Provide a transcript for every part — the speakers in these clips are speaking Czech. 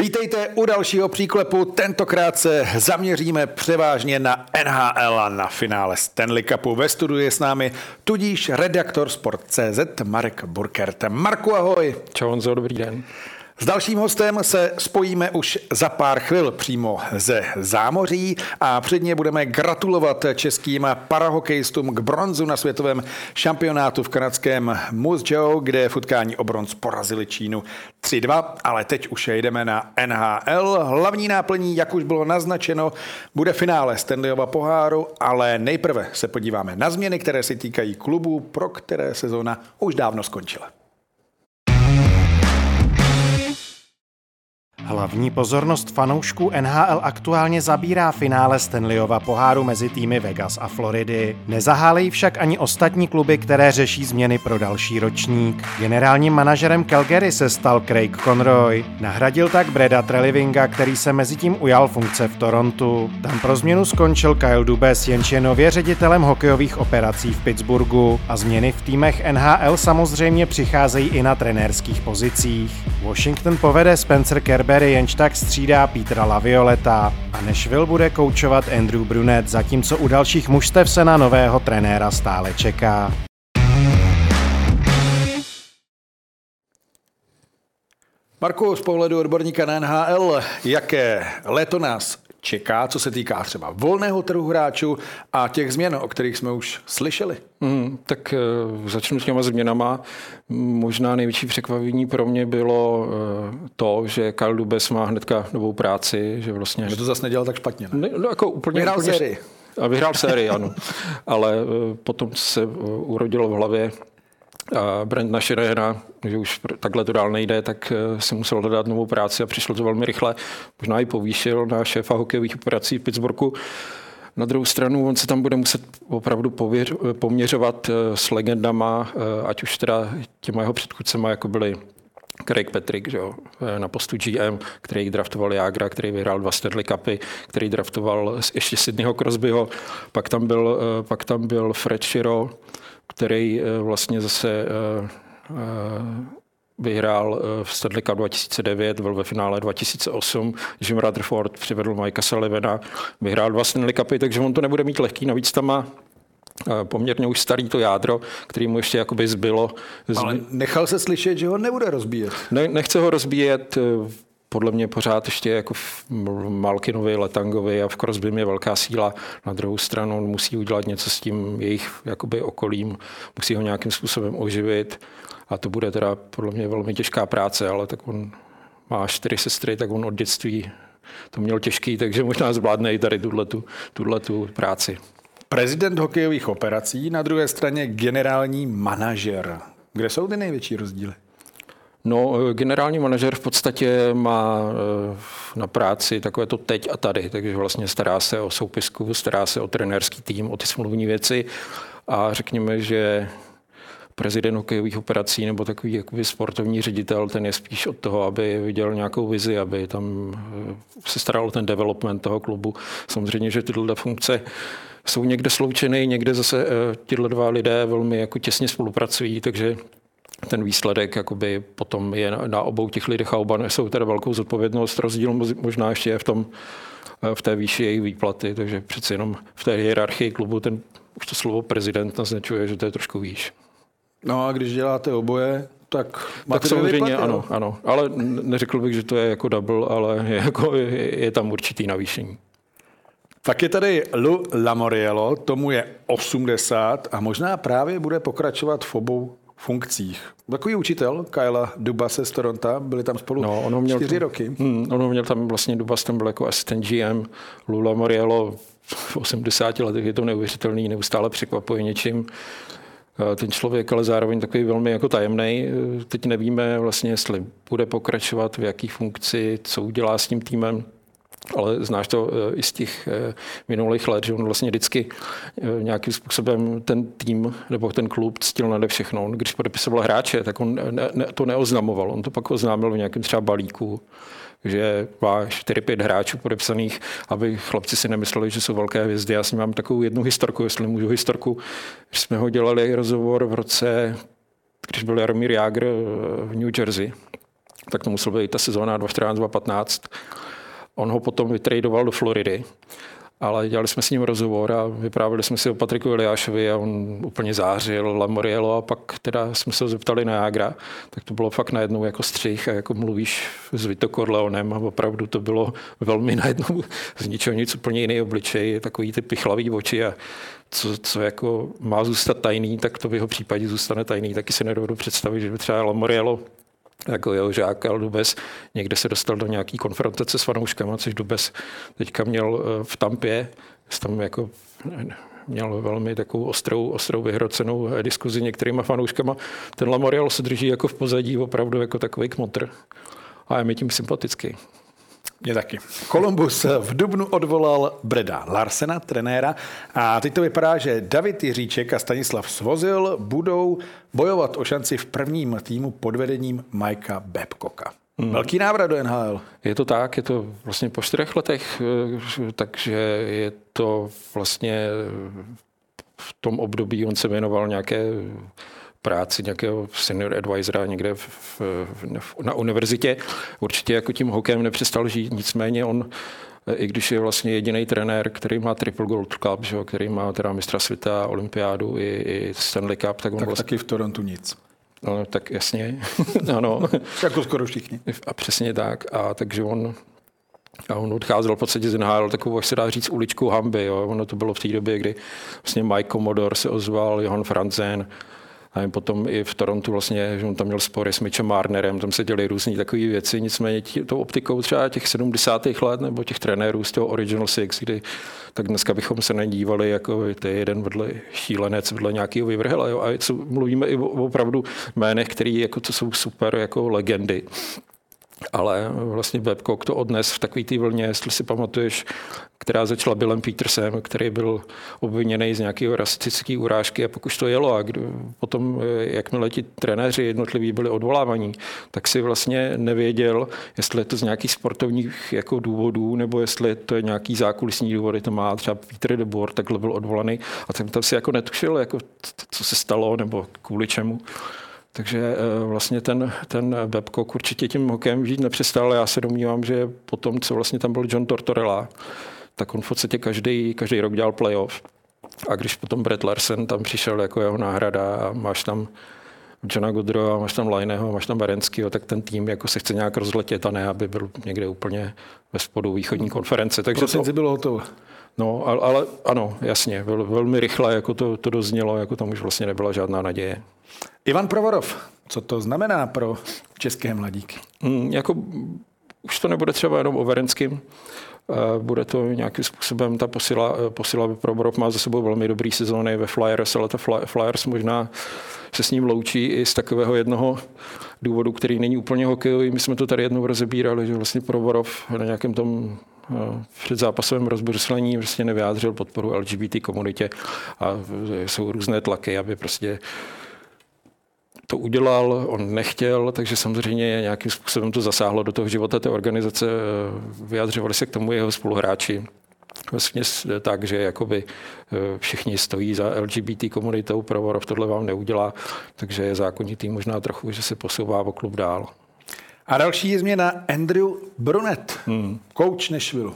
Vítejte u dalšího příklepu. Tentokrát se zaměříme převážně na NHL a na finále Stanley Cupu. Ve studiu je s námi tudíž redaktor Sport.cz Marek Burkert. Marku, ahoj. Čau, Honzo, dobrý den. S dalším hostem se spojíme už za pár chvil přímo ze zámoří a předně budeme gratulovat českým parahokejistům k bronzu na světovém šampionátu v kanadském Muzhou, kde v utkání o bronz porazili Čínu 3-2, ale teď už jdeme na NHL. Hlavní náplní, jak už bylo naznačeno, bude finále Stanleyova poháru, ale nejprve se podíváme na změny, které se týkají klubů, pro které sezóna už dávno skončila. Hlavní pozornost fanoušků NHL aktuálně zabírá finále Stanleyova poháru mezi týmy Vegas a Floridy. Nezahálejí však ani ostatní kluby, které řeší změny pro další ročník. Generálním manažerem Calgary se stal Craig Conroy. Nahradil tak Breda Trelivinga, který se mezi tím ujal funkce v Torontu. Tam pro změnu skončil Kyle Dubes, jenž je nově ředitelem hokejových operací v Pittsburghu. A změny v týmech NHL samozřejmě přicházejí i na trenérských pozicích. Washington povede Spencer Kerber Barry jenž tak střídá Petra Lavioleta a Nashville bude koučovat Andrew Brunet, zatímco u dalších mužstev se na nového trenéra stále čeká. Marku, z pohledu odborníka na NHL, jaké léto nás čeká, co se týká třeba volného trhu hráčů a těch změn, o kterých jsme už slyšeli? Mm, tak uh, začnu s těma změnama. Možná největší překvapení pro mě bylo uh, to, že Karl Dubes má hnedka novou práci, že vlastně... Že to zase nedělal tak špatně, ne? ne no, jako úplně, vyhrál úplně, sérii. A vyhrál sérii, ano. Ale uh, potom se urodilo v hlavě, Brandna Schirera, že už takhle to dál nejde, tak eh, se musel hledat novou práci a přišlo to velmi rychle. Možná i povýšil na šéfa hokejových operací v Pittsburghu. Na druhou stranu on se tam bude muset opravdu pověř, poměřovat eh, s legendama, eh, ať už teda těma jeho předchůdcema, jako byli Craig Patrick, že jo, na postu GM, který draftoval Jagra, který vyhrál dva Stanley Cupy, který draftoval ještě Sydneyho Crosbyho, pak tam byl, pak tam byl Fred Shiro, který vlastně zase vyhrál v Stanley Cup 2009, byl ve finále 2008, Jim Rutherford přivedl Mikea Sullivana, vyhrál dva Stanley Cupy, takže on to nebude mít lehký, navíc tam má poměrně už starý to jádro, který mu ještě jakoby zbylo. Ale nechal se slyšet, že ho nebude rozbíjet. Ne, nechce ho rozbíjet, podle mě pořád ještě jako v Malkinovi, Letangovi a v Crosbym je velká síla. Na druhou stranu on musí udělat něco s tím jejich jakoby okolím, musí ho nějakým způsobem oživit a to bude teda podle mě velmi těžká práce, ale tak on má čtyři sestry, tak on od dětství to měl těžký, takže možná zvládne i tady tuhletu, tuhletu práci. Prezident hokejových operací, na druhé straně generální manažer. Kde jsou ty největší rozdíly? No, eh, generální manažer v podstatě má eh, na práci takové to teď a tady, takže vlastně stará se o soupisku, stará se o trenérský tým, o ty smluvní věci a řekněme, že prezident hokejových operací nebo takový jakoby sportovní ředitel, ten je spíš od toho, aby viděl nějakou vizi, aby tam eh, se staral ten development toho klubu. Samozřejmě, že tyhle funkce jsou někde sloučeny, někde zase tyhle dva lidé velmi jako těsně spolupracují, takže ten výsledek jakoby potom je na obou těch lidech a oba nesou teda velkou zodpovědnost. Rozdíl možná ještě je v tom, eh, v té výši jejich výplaty, takže přeci jenom v té hierarchii klubu ten, už to slovo prezident naznačuje, že to je trošku výš. No a když děláte oboje, tak tak samozřejmě ano, ano, ale neřekl bych, že to je jako double, ale je, jako, je, je tam určitý navýšení. Tak je tady Lu Lamoriello, tomu je 80 a možná právě bude pokračovat v obou funkcích. Takový učitel, Kyla Dubase z Toronto, byli tam spolu no, ono měl čtyři tam, roky. Hmm, ono měl tam vlastně Dubas, tam byl jako asistent GM, Lula Moriello v 80 letech je to neuvěřitelný, neustále překvapuje něčím. Ten člověk ale zároveň takový velmi jako tajemný. Teď nevíme vlastně, jestli bude pokračovat, v jaký funkci, co udělá s tím týmem ale znáš to eh, i z těch eh, minulých let, že on vlastně vždycky eh, nějakým způsobem ten tým nebo ten klub ctil nade všechno. On, když podepisoval hráče, tak on ne, ne, to neoznamoval. On to pak oznámil v nějakém třeba balíku, že má 4-5 hráčů podepsaných, aby chlapci si nemysleli, že jsou velké hvězdy. Já s ním mám takovou jednu historku, jestli můžu historku. Když jsme ho dělali rozhovor v roce, když byl Jaromír Jágr v New Jersey, tak to musel být ta sezóna 2014-2015. On ho potom vytradoval do Floridy ale dělali jsme s ním rozhovor a vyprávěli jsme si o Patriku Eliášovi a on úplně zářil, Lamoriello a pak teda jsme se zeptali na Jagra, tak to bylo fakt najednou jako střih a jako mluvíš s Vito Corleonem a opravdu to bylo velmi najednou z ničeho nic úplně jiný obličej, takový ty pichlavý oči a co, co jako má zůstat tajný, tak to v jeho případě zůstane tajný. Taky si nedovedu představit, že by třeba Lamoriello jako jeho žák, ale Dubes někde se dostal do nějaký konfrontace s fanouškama, což Dubes teďka měl eh, v Tampě, tam jako měl velmi takovou ostrou, ostrou vyhrocenou eh, diskuzi některýma fanouškama. Ten Lamorial se drží jako v pozadí opravdu jako takový kmotr a je mi tím sympatický. Mě taky. Kolumbus v Dubnu odvolal Breda Larsena, trenéra, a teď to vypadá, že David Jiříček a Stanislav Svozil budou bojovat o šanci v prvním týmu pod vedením Majka Babcocka. Hmm. Velký návrat do NHL. Je to tak, je to vlastně po čtyřech letech, eh, takže je to vlastně v tom období, on se věnoval nějaké práci nějakého senior advisora někde v, v, na univerzitě. Určitě jako tím hokejem nepřestal žít, nicméně on i když je vlastně jediný trenér, který má Triple Gold Cup, že, který má teda mistra světa, olympiádu i, i Stanley Cup, tak on tak vlastně... taky v Torontu nic. No, tak jasně, ano. jako skoro všichni. A přesně tak. A takže on a on odcházel v podstatě z NHL takovou, až se dá říct, uličkou hamby. Jo. Ono to bylo v té době, kdy vlastně Mike Commodore se ozval, Johan Franzen, a potom i v Torontu vlastně, že on tam měl spory s Mitchem Marnerem, tam se děly různé takové věci, nicméně tí, tou optikou třeba těch 70. let nebo těch trenérů z toho Original Six, kdy tak dneska bychom se nedívali jako ty jeden vedle šílenec, vedle nějakého vyvrhela. Jo? A co, mluvíme i o, opravdu jménech, který jako to jsou super jako legendy ale vlastně Babcock to odnes v takové té vlně, jestli si pamatuješ, která začala Billem Petersem, který byl obviněný z nějakého rasistické urážky a pak už to jelo. A kdo, potom, jakmile ti trenéři jednotliví byli odvolávaní, tak si vlastně nevěděl, jestli je to z nějakých sportovních jako důvodů, nebo jestli to je nějaký zákulisní důvody, to má třeba Peter de Boer, takhle byl odvolaný. A tam, tam si jako netušil, jako, co se stalo, nebo kvůli čemu. Takže eh, vlastně ten, ten Babcock určitě tím hokejem žít nepřestal. Já se domnívám, že po tom, co vlastně tam byl John Tortorella, tak on v podstatě každý, každý rok dělal playoff. A když potom Brett Larsen tam přišel jako jeho náhrada a máš tam Johna Godro a máš tam Lajného, máš tam Barenského, tak ten tým jako se chce nějak rozletět a ne, aby byl někde úplně ve spodu východní konference. Takže to bylo hotovo. No, ale, ale ano, jasně, vel, velmi rychle jako to, to doznělo, jako tam už vlastně nebyla žádná naděje. Ivan Provorov, co to znamená pro české mladíky? Mm, jako, už to nebude třeba jenom o Verenským, bude to nějakým způsobem, ta posila, eh, posila Provorov má za sebou velmi dobrý sezóny ve Flyers, ale ta Flyers možná se s ním loučí i z takového jednoho důvodu, který není úplně hokejový. My jsme to tady jednou rozebírali, že vlastně Provorov na nějakém tom v předzápasovém rozbruslení vlastně nevyjádřil podporu LGBT komunitě a jsou různé tlaky, aby prostě to udělal, on nechtěl, takže samozřejmě nějakým způsobem to zasáhlo do toho života té organizace. Vyjadřovali se k tomu jeho spoluhráči. Vlastně tak, že jakoby eh, všichni stojí za LGBT komunitou, Provorov tohle vám neudělá, takže je zákonitý možná trochu, že se posouvá o klub dál. A další je změna Andrew Brunet, hmm. coach Nashville.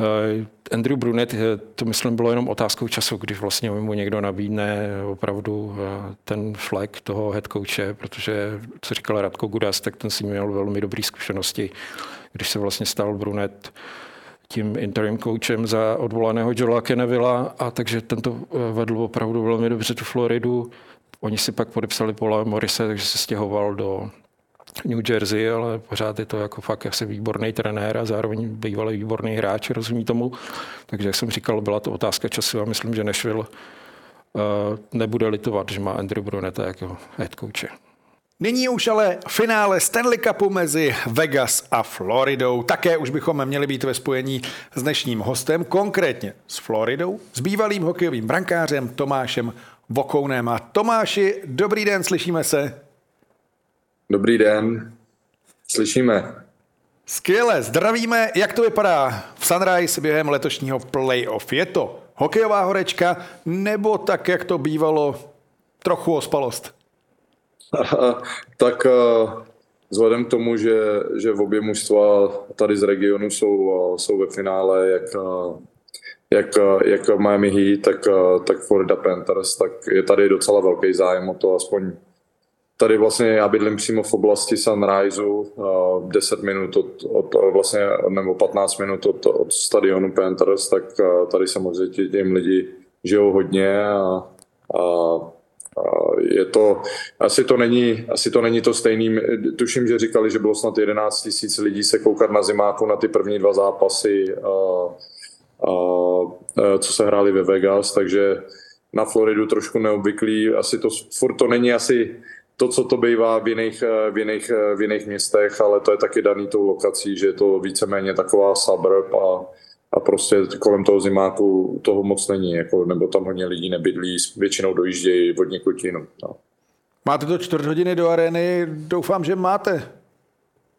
Uh, Andrew Brunet, to myslím bylo jenom otázkou času, když vlastně mu někdo nabídne opravdu eh, ten flag toho head coache, protože, co říkal Radko Gudas, tak ten si měl velmi dobré zkušenosti, když se vlastně stal Brunet tím interim coachem za odvolaného Joela Kennevilla a takže tento eh, vedl opravdu velmi dobře tu Floridu. Oni si pak podepsali Paula Morise, takže se stěhoval do New Jersey, ale pořád je to jako fakt asi výborný trenér a zároveň bývalý výborný hráč, rozumí tomu. Takže jak jsem říkal, byla to otázka času a myslím, že Nashville uh, nebude litovat, že má Andrew Bruneta jako head coache. Nyní už ale finále Stanley Cupu mezi Vegas a Floridou. Také už bychom měli být ve spojení s dnešním hostem, konkrétně s Floridou, s bývalým hokejovým brankářem Tomášem Vokounem. A Tomáši, dobrý den, slyšíme se. Dobrý den, slyšíme. Skvěle, zdravíme. Jak to vypadá v Sunrise během letošního playoff? Je to hokejová horečka nebo tak, jak to bývalo, trochu ospalost? tak uh, vzhledem k tomu, že, že v obě mužstva tady z regionu jsou, jsou ve finále, jak, jak, jak Miami Heat, tak, tak Florida Panthers, tak je tady docela velký zájem o to, aspoň tady vlastně já bydlím přímo v oblasti Sunriseu, 10 minut od, od vlastně, nebo 15 minut od, od stadionu Panthers, tak tady samozřejmě těm lidi žijou hodně a, a je to, asi to není, asi to není to stejný. Tuším, že říkali, že bylo snad 11 tisíc lidí se koukat na zimáku na ty první dva zápasy, a, a, co se hráli ve Vegas, takže na Floridu trošku neobvyklý. Asi to, furt to není asi to, co to bývá v jiných, v, jiných, v jiných městech, ale to je taky daný tou lokací, že je to víceméně taková suburb a, a prostě kolem toho zimáku toho moc není, jako, nebo tam hodně lidí nebydlí, většinou dojíždějí od někud. No. Máte to čtvrt hodiny do arény, doufám, že máte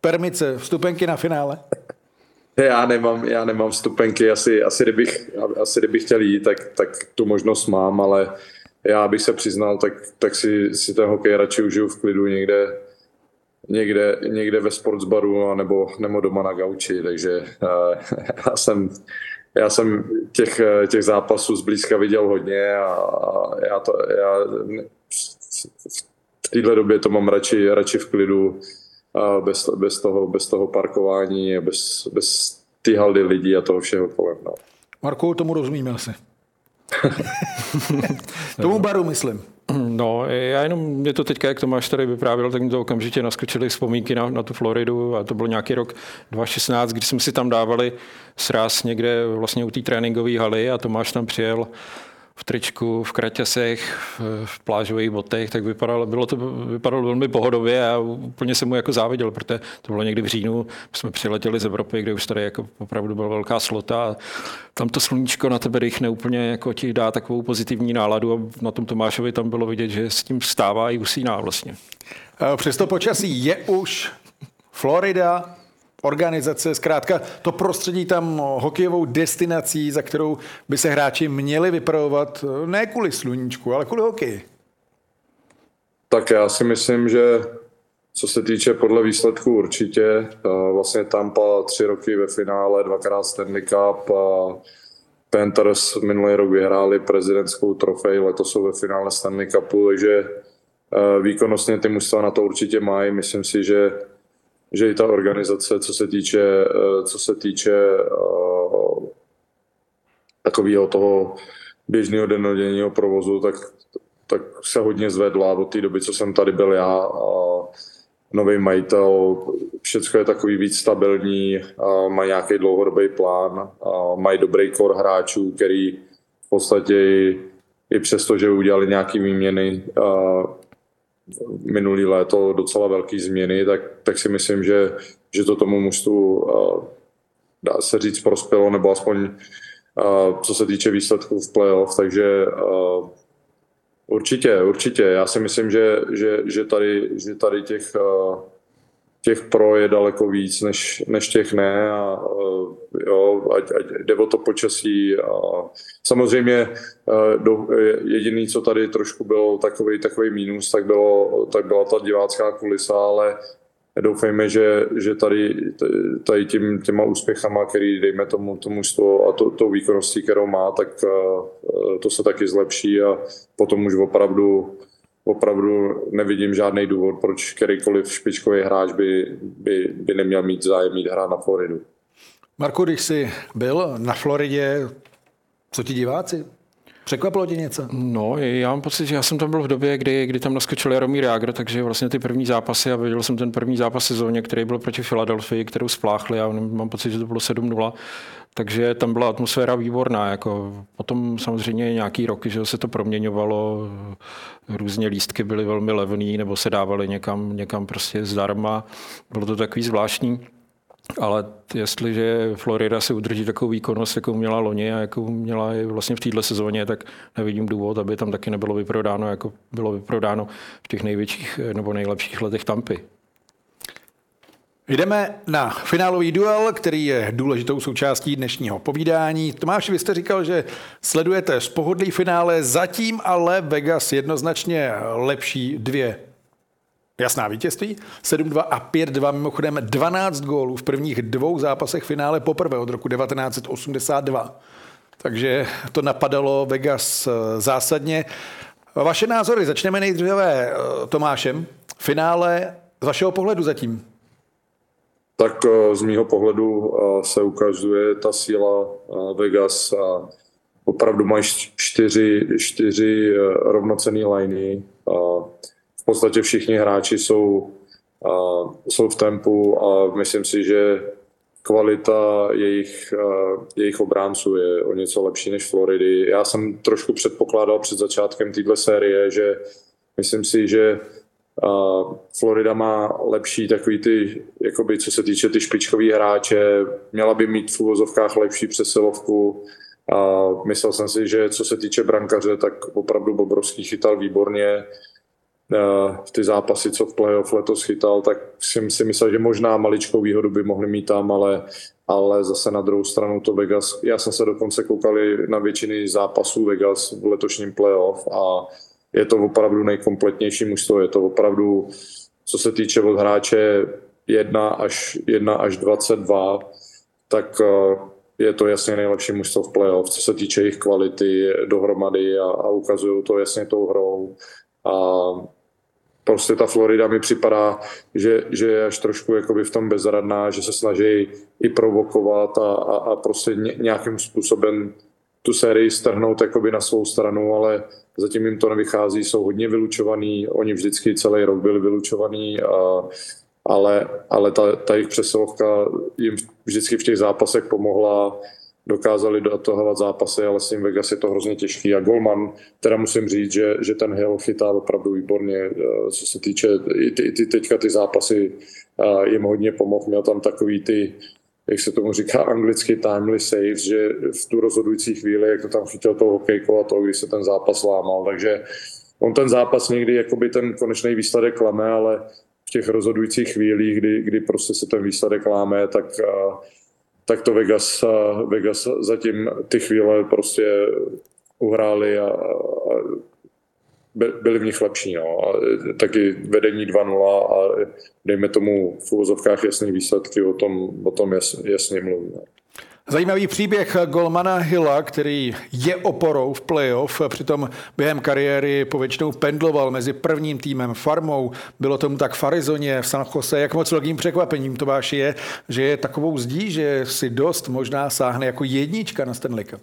permice, vstupenky na finále. Já nemám, já nemám vstupenky, asi, asi, kdybych, asi kdybych chtěl jít, tak, tak tu možnost mám, ale já bych se přiznal, tak, tak si, si ten hokej radši užiju v klidu někde, někde, někde ve sportsbaru nebo, nebo doma na gauči, takže uh, já jsem, já jsem těch, těch zápasů zblízka viděl hodně a, a já, to, já v této době to mám radši, radši v klidu, bez, bez, toho, bez toho parkování, bez, bez ty haldy lidí a toho všeho kolem. No. Marku, tomu rozumíme asi. tomu baru myslím. No, já jenom, mě to teďka, jak Tomáš tady vyprávěl, tak mi to okamžitě naskočily vzpomínky na, na tu Floridu a to byl nějaký rok 2016, kdy jsme si tam dávali sraz někde vlastně u té tréninkové haly a Tomáš tam přijel v tričku, v kraťasech, v plážových botech, tak vypadalo, bylo to, vypadalo velmi pohodově a úplně jsem mu jako záviděl, protože to bylo někdy v říjnu, jsme přiletěli z Evropy, kde už tady jako opravdu byla velká slota a tam to sluníčko na tebe rychne úplně jako ti dá takovou pozitivní náladu a na tom Tomášovi tam bylo vidět, že s tím stává i usíná vlastně. Přesto počasí je už Florida, organizace, zkrátka to prostředí tam hokejovou destinací, za kterou by se hráči měli vypravovat ne kvůli sluníčku, ale kvůli hokeji. Tak já si myslím, že co se týče podle výsledků určitě, vlastně Tampa tři roky ve finále, dvakrát Stanley Cup Panthers minulý rok vyhráli prezidentskou trofej, letos jsou ve finále Stanley Cupu, takže výkonnostně ty mužstva na to určitě mají. Myslím si, že že i ta organizace, co se týče, eh, co se týče uh, takového toho běžného denodenního provozu, tak, tak se hodně zvedla od té doby, co jsem tady byl já a nový majitel. Všechno je takový víc stabilní, mají nějaký dlouhodobý plán, mají dobrý kor hráčů, který v podstatě i přesto, že udělali nějaké výměny, minulý léto docela velký změny, tak, tak si myslím, že, že to tomu mužstvu dá se říct prospělo, nebo aspoň co se týče výsledků v playoff, takže určitě, určitě. Já si myslím, že, že, že, tady, že tady těch těch pro je daleko víc než, než těch ne a jo, ať, ať jde o to počasí a samozřejmě do, jediný, co tady trošku bylo takový, takový mínus, tak, bylo, tak byla ta divácká kulisa, ale doufejme, že, že tady, tady tím, těma úspěchama, který dejme tomu, tomu sto a to, tou výkonností, kterou má, tak to se taky zlepší a potom už opravdu opravdu nevidím žádný důvod, proč kterýkoliv špičkový hráč by, by, by neměl mít zájem mít hrát na Floridu. Marku, když jsi byl na Floridě, co ti diváci? Překvapilo tě něco? No, já mám pocit, že já jsem tam byl v době, kdy, kdy tam naskočil Jaromír Jágr, takže vlastně ty první zápasy a viděl jsem ten první zápas sezóně, který byl proti Filadelfii, kterou spláchli a mám pocit, že to bylo 7-0 takže tam byla atmosféra výborná. Jako potom samozřejmě nějaký roky, že se to proměňovalo, různě lístky byly velmi levný nebo se dávaly někam, někam prostě zdarma. Bylo to takový zvláštní. Ale jestliže Florida si udrží takovou výkonnost, jakou měla loni a jakou měla i vlastně v této sezóně, tak nevidím důvod, aby tam taky nebylo vyprodáno, jako bylo vyprodáno v těch největších nebo nejlepších letech Tampy. Jdeme na finálový duel, který je důležitou součástí dnešního povídání. Tomáš, vy jste říkal, že sledujete z pohodlí finále, zatím ale Vegas jednoznačně lepší dvě. jasná vítězství, 7-2 a 5-2, mimochodem 12 gólů v prvních dvou zápasech finále poprvé od roku 1982. Takže to napadalo Vegas eh, zásadně. Vaše názory, začneme nejdříve eh, Tomášem. Finále z vašeho pohledu zatím? Tak eh, z mýho pohledu se ukazuje ta síla Vegas a opravdu mají čtyři, čtyři rovnocený liney. V podstatě všichni hráči jsou, jsou v tempu a myslím si, že kvalita jejich, jejich obránců je o něco lepší než Floridy. Já jsem trošku předpokládal před začátkem této série, že myslím si, že Florida má lepší takový ty, jakoby, co se týče ty špičkový hráče, měla by mít v úvozovkách lepší přesilovku. A myslel jsem si, že co se týče brankaře, tak opravdu Bobrovský chytal výborně v ty zápasy, co v playoff letos chytal, tak jsem si myslel, že možná maličkou výhodu by mohli mít tam, ale, ale zase na druhou stranu to Vegas, já jsem se dokonce koukal na většiny zápasů Vegas v letošním playoff a je to opravdu nejkompletnější mužstvo, je to opravdu, co se týče od hráče 1 až, 1 až 22, tak eh, je to jasně nejlepší mužstvo v playoff, co se týče jejich kvality dohromady a, a ukazují to jasně tou hrou. A prostě ta Florida mi připadá, že, že je až trošku jakoby v tom bezradná, že se snaží i provokovat a, a, a prostě nějakým způsobem tu sérii strhnout jakoby na svou stranu, ale zatím jim to nevychází, jsou hodně vylučovaný, oni vždycky celý rok byli vylučovaný, a, ale, ale ta, ta jejich přesilovka jim vždycky v těch zápasech pomohla dokázali dotahovat zápasy, ale s tím Vegas je to hrozně těžký. A Golman, teda musím říct, že, že ten Hill chytá opravdu výborně, eh, co se týče i ty, i ty teďka ty zápasy eh, jim hodně pomohl. Měl tam takový ty, jak se tomu říká anglicky timely saves, že v tu rozhodující chvíli, jak to tam chytil toho hokejko a to, když se ten zápas lámal. Takže on ten zápas někdy jakoby ten konečný výsledek klame, ale v těch rozhodujících chvílích, kdy, kdy prostě se ten výsledek láme, tak uh, tak to Vegas, Vegas zatím ty chvíle prostě uhráli a, a byli v nich lepší. No. A taky vedení 2-0 a dejme tomu v úvozovkách jasné výsledky, o tom, o tom jasně, jasně mluví. No. Zajímavý příběh Golmana Hilla, který je oporou v playoff, přitom během kariéry povětšinou pendloval mezi prvním týmem farmou. Bylo tomu tak v Arizoně, v San Jose. Jak moc velkým překvapením to váš je, že je takovou zdí, že si dost možná sáhne jako jednička na Stanley Cup?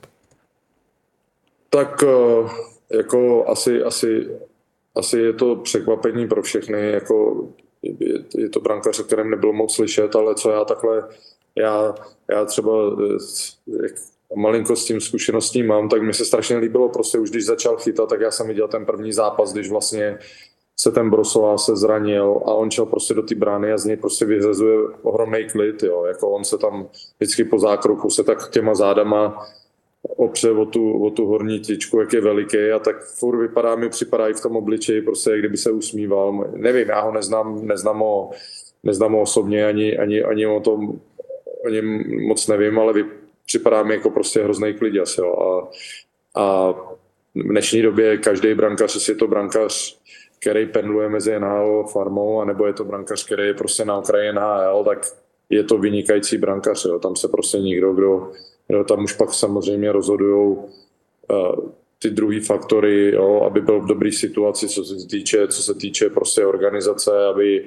Tak eh, jako asi, asi, asi je to překvapení pro všechny. Jako je, to brankař, o kterém nebylo moc slyšet, ale co já takhle já, já třeba eh, malinko s tím zkušeností mám, tak mi se strašně líbilo, prostě už když začal chytat, tak já jsem viděl ten první zápas, když vlastně se ten Brosová se zranil a on šel prostě do té brány a z něj prostě vyřezuje ohromný klid, jo. Jako on se tam vždycky po zákroku se tak těma zádama opře o tu, o tu horní tičku, jak je veliký a tak furt vypadá mi, připadá i v tom obličeji, prostě kdyby se usmíval. Nevím, já ho neznám, neznám ho, neznám ho osobně, ani, ani, ani o tom o něm moc nevím, ale vy, připadá mi jako prostě hrozný kliděs. Jo. A, a v dnešní době každý brankař, jestli je to brankař, který pendluje mezi NHL farmou, anebo je to brankař, který je prostě na okraji NHL, tak je to vynikající brankař. Jo. Tam se prostě nikdo, kdo, kdo tam už pak samozřejmě rozhodují uh, ty druhý faktory, jo, aby byl v dobré situaci, co se týče, co se týče prostě organizace, aby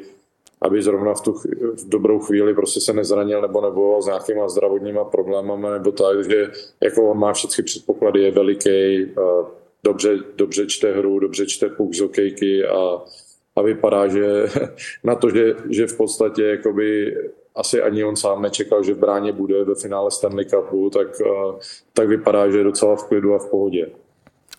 aby zrovna v tu v dobrou chvíli prostě se nezranil nebo nebo s nějakýma zdravotníma problémami nebo tak, že jako on má všechny předpoklady, je veliký, dobře, dobře čte hru, dobře čte puk z a, a vypadá, že na to, že, že v podstatě jakoby asi ani on sám nečekal, že v bráně bude ve finále Stanley Cupu, tak, tak vypadá, že je docela v klidu a v pohodě.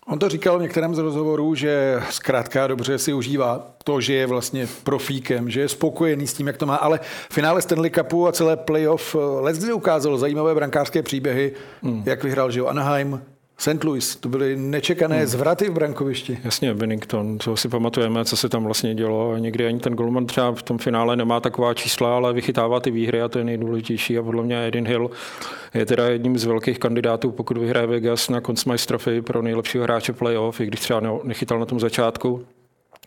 On to říkal v některém z rozhovorů, že zkrátka dobře si užívá to, že je vlastně profíkem, že je spokojený s tím, jak to má, ale v finále Stanley Cupu a celé playoff let kdy ukázalo zajímavé brankářské příběhy, hmm. jak vyhrál že Anaheim, St. Louis, to byly nečekané hmm. zvraty v brankovišti. Jasně, Bennington, co si pamatujeme, co se tam vlastně dělo. Někdy ani ten golman třeba v tom finále nemá taková čísla, ale vychytává ty výhry a to je nejdůležitější. A podle mě Edin Hill je teda jedním z velkých kandidátů, pokud vyhraje Vegas na Consmice Trophy pro nejlepšího hráče playoff, i když třeba nechytal na tom začátku.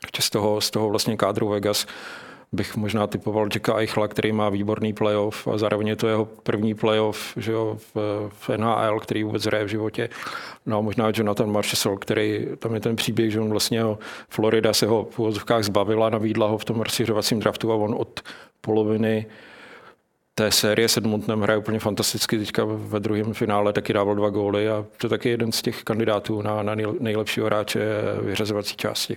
ještě z toho, z toho vlastně kádru Vegas bych možná typoval Jacka Eichla, který má výborný playoff a zároveň je to jeho první playoff že jo, v, v NHL, který vůbec hraje v životě. No a možná Jonathan Marchesol, který, tam je ten příběh, že on vlastně ho, Florida se ho v úvozovkách zbavila, navídla ho v tom rozšiřovacím draftu a on od poloviny té série s Edmontonem hraje úplně fantasticky. Teďka ve druhém finále taky dával dva góly a to taky jeden z těch kandidátů na, na nejlepšího hráče vyřazovací části.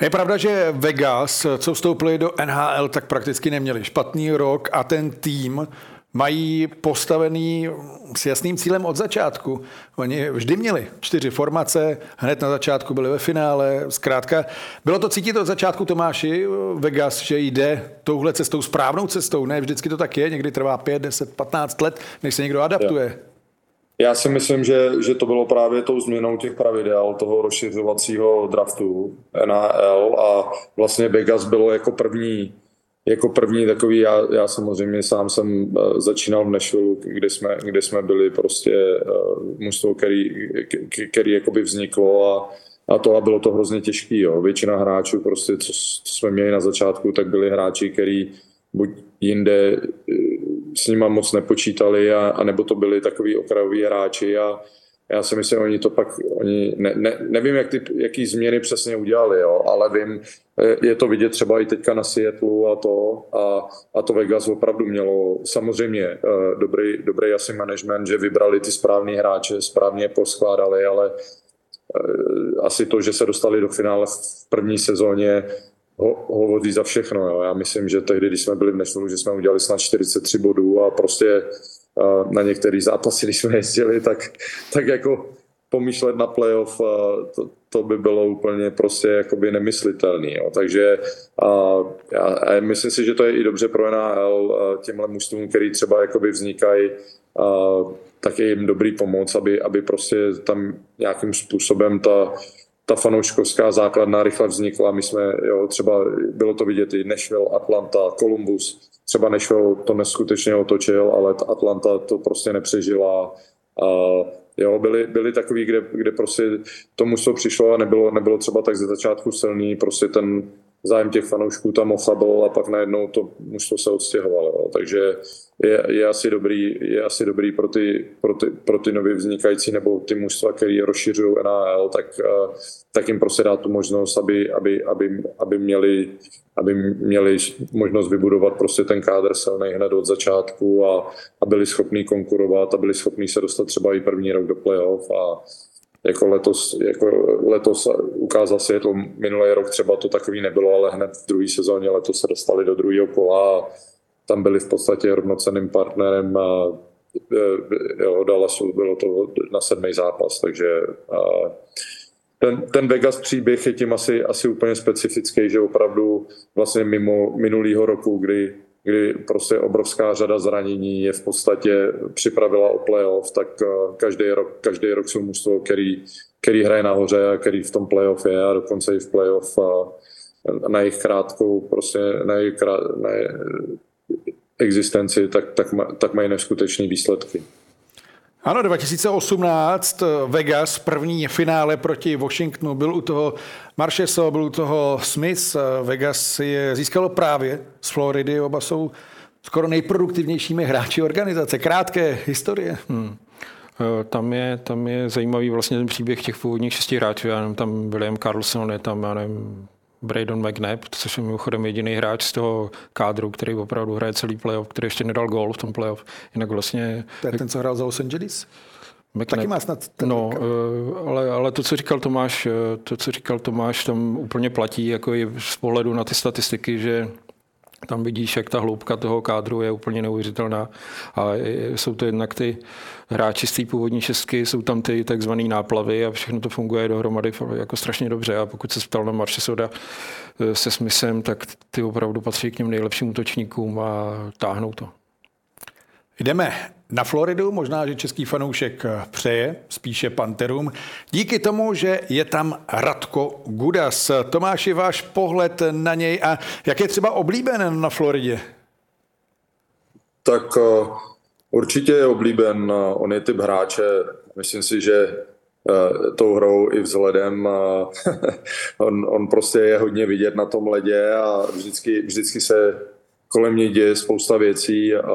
Je pravda, že Vegas, co vstoupili do NHL, tak prakticky neměli špatný rok a ten tým mají postavený s jasným cílem od začátku. Oni vždy měli čtyři formace, hned na začátku byli ve finále, zkrátka. Bylo to cítit od začátku Tomáši Vegas, že jde touhle cestou, správnou cestou. Ne, vždycky to tak je, někdy trvá 5, 10, 15 let, než se někdo adaptuje. Já si myslím, že, že to bylo právě tou změnou těch pravidel, toho rozšiřovacího draftu NHL a vlastně Vegas bylo jako první jako první takový, já, já samozřejmě sám jsem eh, začínal v Nashville, kde jsme, kde jsme byli prostě uh, mužstvo, který, který jakoby vzniklo a, a to a bylo to hrozně těžký. Jo. Většina hráčů, prostě, co, co jsme měli na začátku, tak byli hráči, který buď jinde eh, s nima moc nepočítali, a, a nebo to byli takový okrajoví hráči a, já si myslím, oni to pak, oni ne, ne, nevím, jak ty, jaký změny přesně udělali, jo, ale vím, je to vidět třeba i teďka na Seattle a to, a, a to Vegas opravdu mělo samozřejmě eh, dobrý, dobrý asi management, že vybrali ty správní hráče, správně poskládali, ale eh, asi to, že se dostali do finále v první sezóně, ho, hovoří za všechno. Jo. Já myslím, že tehdy, když jsme byli v Nešnu, že jsme udělali snad 43 bodů a prostě na některý zápasy, když jsme jezdili, tak, tak jako pomýšlet na playoff, to, to by bylo úplně prostě jakoby nemyslitelný. Jo. Takže a, a myslím si, že to je i dobře pro NHL těmhle mužstvům, který třeba jakoby vznikají, a, tak je jim dobrý pomoc, aby, aby prostě tam nějakým způsobem ta, ta fanouškovská základna rychle vznikla. My jsme, jo, třeba bylo to vidět i Nashville, Atlanta, Columbus, třeba Nashville to neskutečně otočil, ale Atlanta to prostě nepřežila. A jo, byli, byli takový, kde, kde prostě to mužstvo přišlo a nebylo, nebylo třeba tak ze začátku silný, prostě ten zájem těch fanoušků tam ochabl a pak najednou to mužstvo se odstěhovalo. Jo. Takže je, je, asi dobrý, je asi dobrý pro ty, pro ty, pro ty nově vznikající nebo ty mužstva, které rozšiřují NHL, tak, eh, tak jim prostě dát tu možnost, aby, aby, aby, aby, měli, aby měli možnost vybudovat prostě ten kádr silný hned od začátku a, a byli schopní konkurovat a byli schopní se dostat třeba i první rok do playoff a, jako letos, jako letos ukázal to minulý rok třeba to takový nebylo, ale hned v druhé sezóně letos se dostali do druhého kola a tam byli v podstatě rovnoceným partnerem a e, jo, Dallasu bylo to na sedmý zápas, takže a, ten, ten Vegas příběh je tím asi, asi úplně specifický, že opravdu vlastně mimo minulýho roku, kdy kdy prostě obrovská řada zranění je v podstatě připravila o playoff, tak eh, každý rok, každý rok jsou mužstvo, který, který hraje nahoře a který v tom playoff je a dokonce i v playoff a na jejich krátkou, prostě na jejich, krát, na existenci, tak, tak, tak mají neskutečné výsledky. Ano, 2018 Vegas, první finále proti Washingtonu, byl u toho Marcheso, byl u toho Smith. Vegas je získalo právě z Floridy, oba jsou skoro nejproduktivnějšími hráči organizace. Krátké historie. Hmm. Eh, tam je, tam je zajímavý vlastně ten příběh těch původních šesti hráčů. Já nevím, tam William Carlson, je tam, já nevím, Braydon McNabb, což je mimochodem jediný hráč z toho kádru, který opravdu hraje celý playoff, který ještě nedal gól v tom playoff. Jinak vlastně... To je ten, co hrál za Los Angeles? McNabb. Taky má snad ten No, uh, ale, ale to, co říkal Tomáš, eh, to, co říkal Tomáš, tam úplně platí, jako i z pohledu na ty statistiky, že tam vidíš, jak ta hloubka toho kádru je úplně neuvěřitelná. A jsou to jednak ty hráči z té původní šestky, jsou tam ty takzvané náplavy a všechno to funguje dohromady jako strašně dobře. A pokud se ptal na Marchesoda eh, se Smithem, tak ty opravdu patří k těm nejlepším útočníkům a táhnou to. Jdeme na Floridu, možná, že český fanoušek přeje, spíše Panterům, díky tomu, že je tam Radko Gudas. Tomáš, je váš pohled na něj a jak je třeba oblíben na Floridě? Tak uh, určitě je oblíben. On je typ hráče, myslím si, že tou hrou i vzhledem. on, on prostě je hodně vidět na tom ledě a vždycky, vždycky se kolem něj děje spousta věcí. A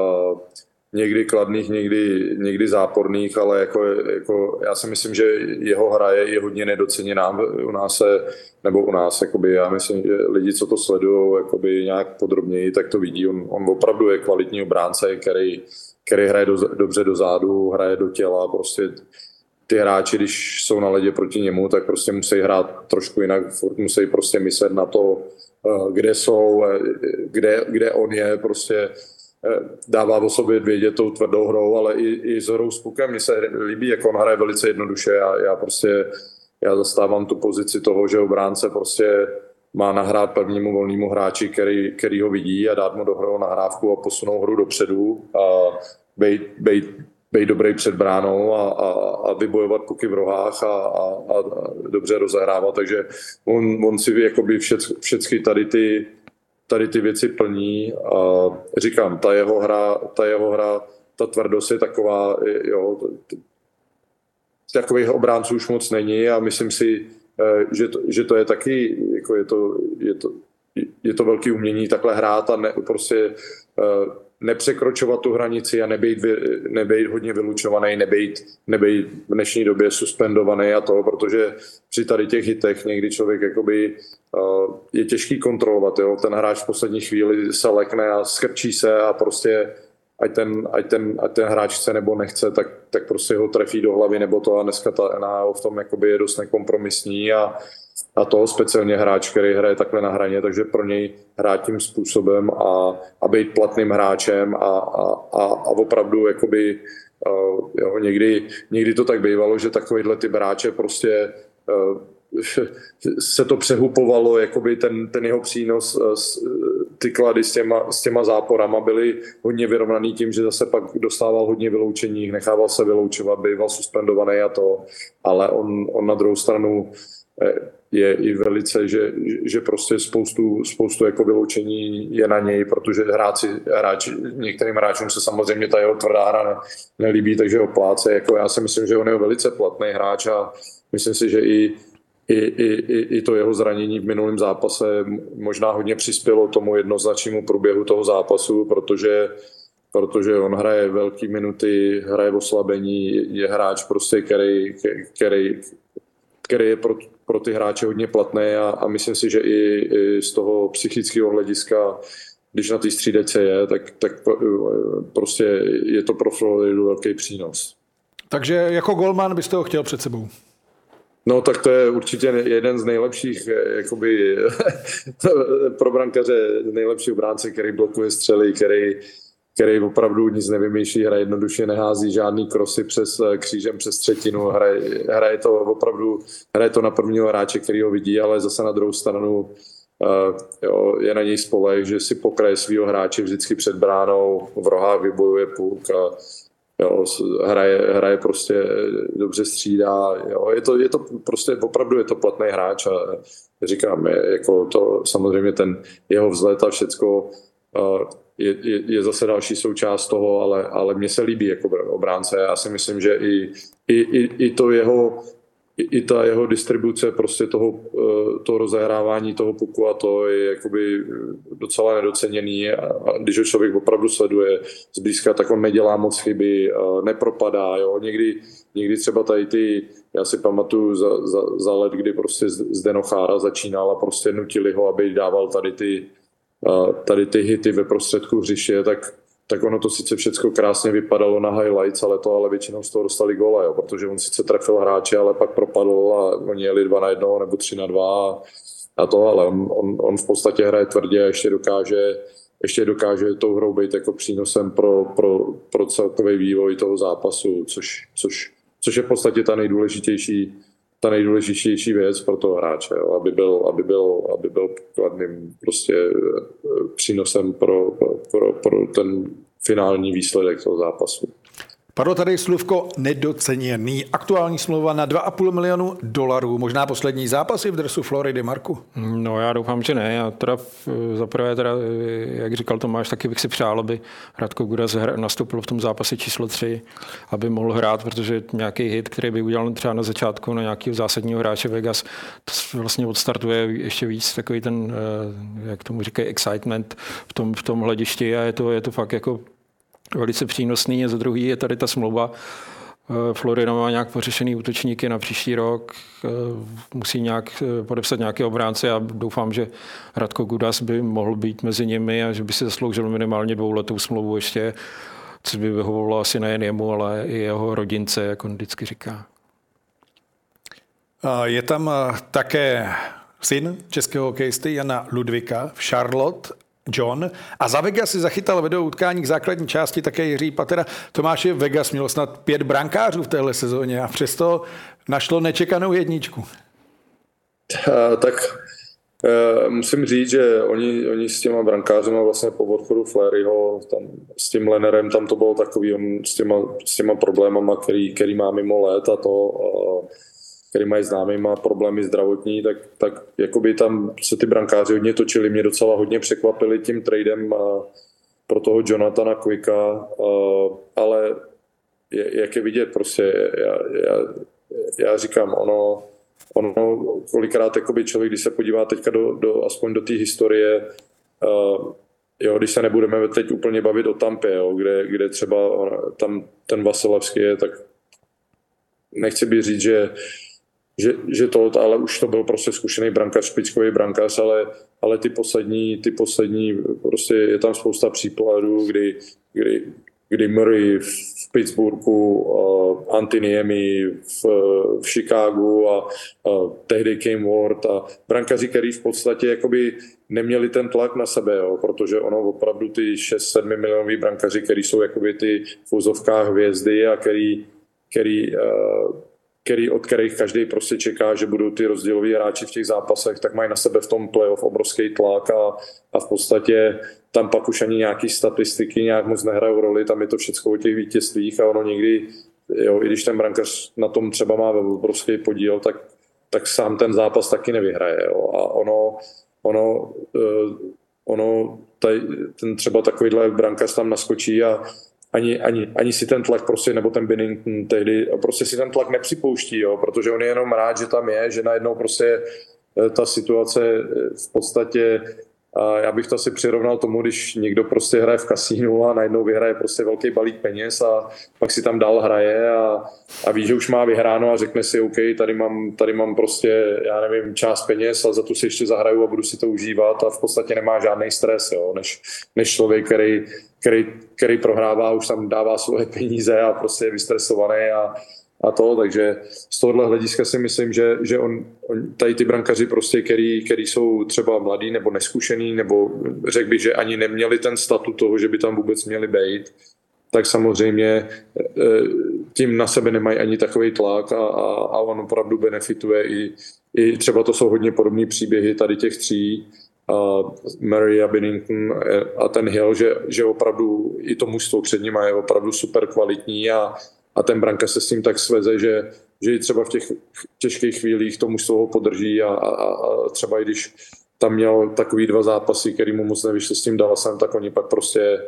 někdy kladných, někdy, někdy záporných, ale jako, jako, já si myslím, že jeho hra je, je hodně nedoceněná u nás, se, nebo u nás, jakoby, já myslím, že lidi, co to sledují jakoby nějak podrobněji, tak to vidí. On, on opravdu je kvalitní obránce, který, který hraje do, dobře do zádu, hraje do těla, prostě ty hráči, když jsou na ledě proti němu, tak prostě musí hrát trošku jinak, musí prostě myslet na to, eh, kde jsou, eh, kde, kde on je, prostě dává o sobě vědět tou tvrdou hrou, ale i, i s hrou s pukem. Mně se líbí, jak on hraje velice jednoduše. Já, já prostě já zastávám tu pozici toho, že obránce prostě má nahrát prvnímu volnému hráči, který, který ho vidí a dát mu do hru nahrávku a posunout hru dopředu a být, být, být dobrý před bránou a, a, a vybojovat puky v rohách a, a, a dobře rozehrávat. Takže on, on si jakoby všechny tady ty tady ty věci plní a říkám, ta jeho hra, ta jeho hra, ta tvrdost je taková, jo, takových obránců už moc není a myslím si, eh, že to, že to je taky, jako je to, je to, je to velký umění takhle hrát a ne, prostě uh, nepřekročovat tu hranici a nebejt, nebejt hodně vylučovaný, nebejt, nebejt v dnešní době suspendovaný a to, protože při tady těch hitech někdy člověk jakoby je těžký kontrolovat, jo? ten hráč v poslední chvíli se lekne a skrčí se a prostě ať ten, ať ten, ať ten hráč chce nebo nechce, tak, tak prostě ho trefí do hlavy nebo to a dneska ta NHL v tom jakoby je dost nekompromisní a a to speciálně hráč, který hraje takhle na hraně, takže pro něj hrát tím způsobem a, a být platným hráčem a, a, a, a opravdu jakoby, uh, jo, někdy, někdy to tak bývalo, že takovýhle ty hráče prostě uh, se to přehupovalo, jakoby ten, ten jeho přínos, ty klady s těma, s těma záporama byly hodně vyrovnaný tím, že zase pak dostával hodně vyloučení, nechával se vyloučovat, býval suspendovaný a to, ale on, on na druhou stranu je i velice, že, že prostě spoustu, spoustu jako vyloučení je na něj, protože hráči, hráči, některým hráčům se samozřejmě ta jeho tvrdá hra ne, nelíbí, takže ho pláce. Jako já si myslím, že on je velice platný hráč a myslím si, že i, i, i, i to jeho zranění v minulém zápase možná hodně přispělo tomu jednoznačnému průběhu toho zápasu, protože protože on hraje velké minuty, hraje v oslabení, je hráč prostě, který, který, který je pro, pro ty hráče hodně platný a, a myslím si, že i, i z toho psychického hlediska když na té střídece je, tak, tak prostě je to pro Floridu velký přínos. Takže jako golman byste ho chtěl před sebou? No tak to je určitě jeden z nejlepších jakoby, pro brankaře nejlepší obránce, který blokuje střely, který, který opravdu nic nevymýšlí, hraje jednoduše, nehází žádný krosy přes eh, křížem přes třetinu, hraje, hraje to opravdu, hraje to na prvního hráče, který ho vidí, ale zase na druhou stranu uh, jo, je na něj spolek, že si pokraje svého hráče vždycky před bránou, v rohách vybojuje půlk a jo, hraje, hraje prostě dobře střídá. Jo. Je, to, je to prostě opravdu je to platný hráč a říkám, je, jako to samozřejmě ten jeho vzlet a všecko je, je, je zase další součást toho, ale, ale mně se líbí jako obránce. Já si myslím, že i, i, i, i to jeho i, i ta jeho distribuce prostě toho, eh, toho rozehrávání toho puku a to je jakoby docela nedoceněný a když ho člověk opravdu sleduje zblízka, tak on nedělá moc chyby, nepropadá, jo. Někdy, někdy třeba tady ty, já si pamatuju za, za, za let, kdy prostě z Denochára začínal a prostě nutili ho, aby dával tady ty tady ty hity ve prostředku hřiště, tak, tak ono to sice všechno krásně vypadalo na highlights, ale to ale většinou z toho dostali gola, jo, protože on sice trefil hráče, ale pak propadl a oni jeli dva na jedno nebo tři na dva a, a to, ale on, on, on, v podstatě hraje tvrdě a ještě dokáže ještě dokáže tou hrou být jako přínosem pro, pro, pro celkový vývoj toho zápasu, což, což, což je v podstatě ta nejdůležitější ta nejdůležitější věc pro toho hráče, jo, aby, byl, aby, byl, aby byl kladným prostě eh, přínosem pro, pro, pro ten finální výsledek toho zápasu. Padlo tady slůvko nedoceněný. Aktuální smlouva na 2,5 milionu dolarů. Možná poslední zápasy v dresu Floridy, Marku? No já doufám, že ne. Já teda zaprvé, teda, jak říkal Tomáš, taky bych si přál, aby Radko Gudas nastoupil v tom zápase číslo 3, aby mohl hrát, protože nějaký hit, který by udělal třeba na začátku na nějakého zásadního hráče Vegas, to vlastně odstartuje ještě víc takový ten, eh, jak tomu říkají, excitement v tom, v tom hledišti a je to, je to fakt jako velice přínosný. A za druhý je tady ta smlouva. Eh, Florida má nějak pořešený útočníky na příští rok, eh, musí nějak eh, podepsat nějaké obránce a doufám, že Radko Gudas by mohl být mezi nimi a že by si zasloužil minimálně dvouletou smlouvu ještě, což by vyhovovalo asi nejen jemu, ale i jeho rodince, jak on vždycky říká. Je tam také syn českého hokejisty Jana Ludvika v Charlotte John. A za Vegas si zachytal vedou utkání k základní části také Jiří Patera. Tomáši Vegas měl snad pět brankářů v téhle sezóně a přesto našlo nečekanou jedničku. A, tak e, musím říct, že oni, oni s těma brankářema vlastně po odchodu Fleryho, tam, s tím Lenerem, tam to bylo takový, on s těma, s těma problémama, který, který má mimo let a to a, který mají známý, má problémy zdravotní, tak, tak jakoby tam se ty brankáři hodně točili. Mě docela hodně překvapili tím tradem pro toho Jonathana Quicka, ale jak je vidět, prostě já, já, já říkám, ono, ono kolikrát jakoby člověk, když se podívá teďka do, do aspoň do té historie, jo, když se nebudeme teď úplně bavit o Tampě, jo, kde, kde třeba on, tam ten Vasilevský je, tak nechci by říct, že že, že to, ale už to byl prostě zkušený brankář, špičkový brankář, ale, ale ty poslední, ty poslední, prostě je tam spousta příkladů, kdy, kdy, kdy Murray v Pittsburghu, uh, Antiniemi v, v Chicagu a uh, tehdy Came Ward a brankaři, který v podstatě jakoby neměli ten tlak na sebe, jo, protože ono opravdu ty 6-7 milionový brankaři, který jsou jakoby ty v úzovkách hvězdy a který, který uh, který, od kterých každý prostě čeká, že budou ty rozdíloví hráči v těch zápasech, tak mají na sebe v tom playoff obrovský tlak a, a v podstatě tam pak už ani nějaký statistiky nějak moc nehrajou roli, tam je to všechno o těch vítězstvích a ono někdy, jo, i když ten brankař na tom třeba má obrovský podíl, tak, tak sám ten zápas taky nevyhraje. Jo. A ono, ono, uh, ono tady, ten třeba takovýhle brankař tam naskočí a ani, ani, ani si ten tlak prostě, nebo ten Binnington tehdy, prostě si ten tlak nepřipouští, jo, protože on je jenom rád, že tam je, že najednou prostě eh, ta situace eh, v podstatě já bych to asi přirovnal tomu, když někdo prostě hraje v kasínu a najednou vyhraje prostě velký balík peněz a pak si tam dál hraje a, a ví, že už má vyhráno a řekne si, OK, tady mám, tady mám prostě, já nevím, část peněz a za to si ještě zahraju a budu si to užívat. A v podstatě nemá žádný stres, jo, než, než člověk, který, který, který prohrává, už tam dává svoje peníze a prostě je vystresovaný a, a to, takže z tohohle hlediska si myslím, že, že on, on, tady ty brankaři prostě, který, který jsou třeba mladí nebo neskušený, nebo řekl bych, že ani neměli ten statut toho, že by tam vůbec měli být, tak samozřejmě e, tím na sebe nemají ani takový tlak a, a, a on opravdu benefituje i, i třeba to jsou hodně podobné příběhy tady těch tří, a Murray a Bennington a ten Hill, že, že opravdu i to mužstvo před nimi je opravdu super kvalitní a, a ten branka se s tím tak sveze, že, že třeba v těch těžkých chvílích to mužstvo podrží a, a, a třeba i když tam měl takový dva zápasy, který mu moc nevyšly s tím Dallasem, tak oni pak prostě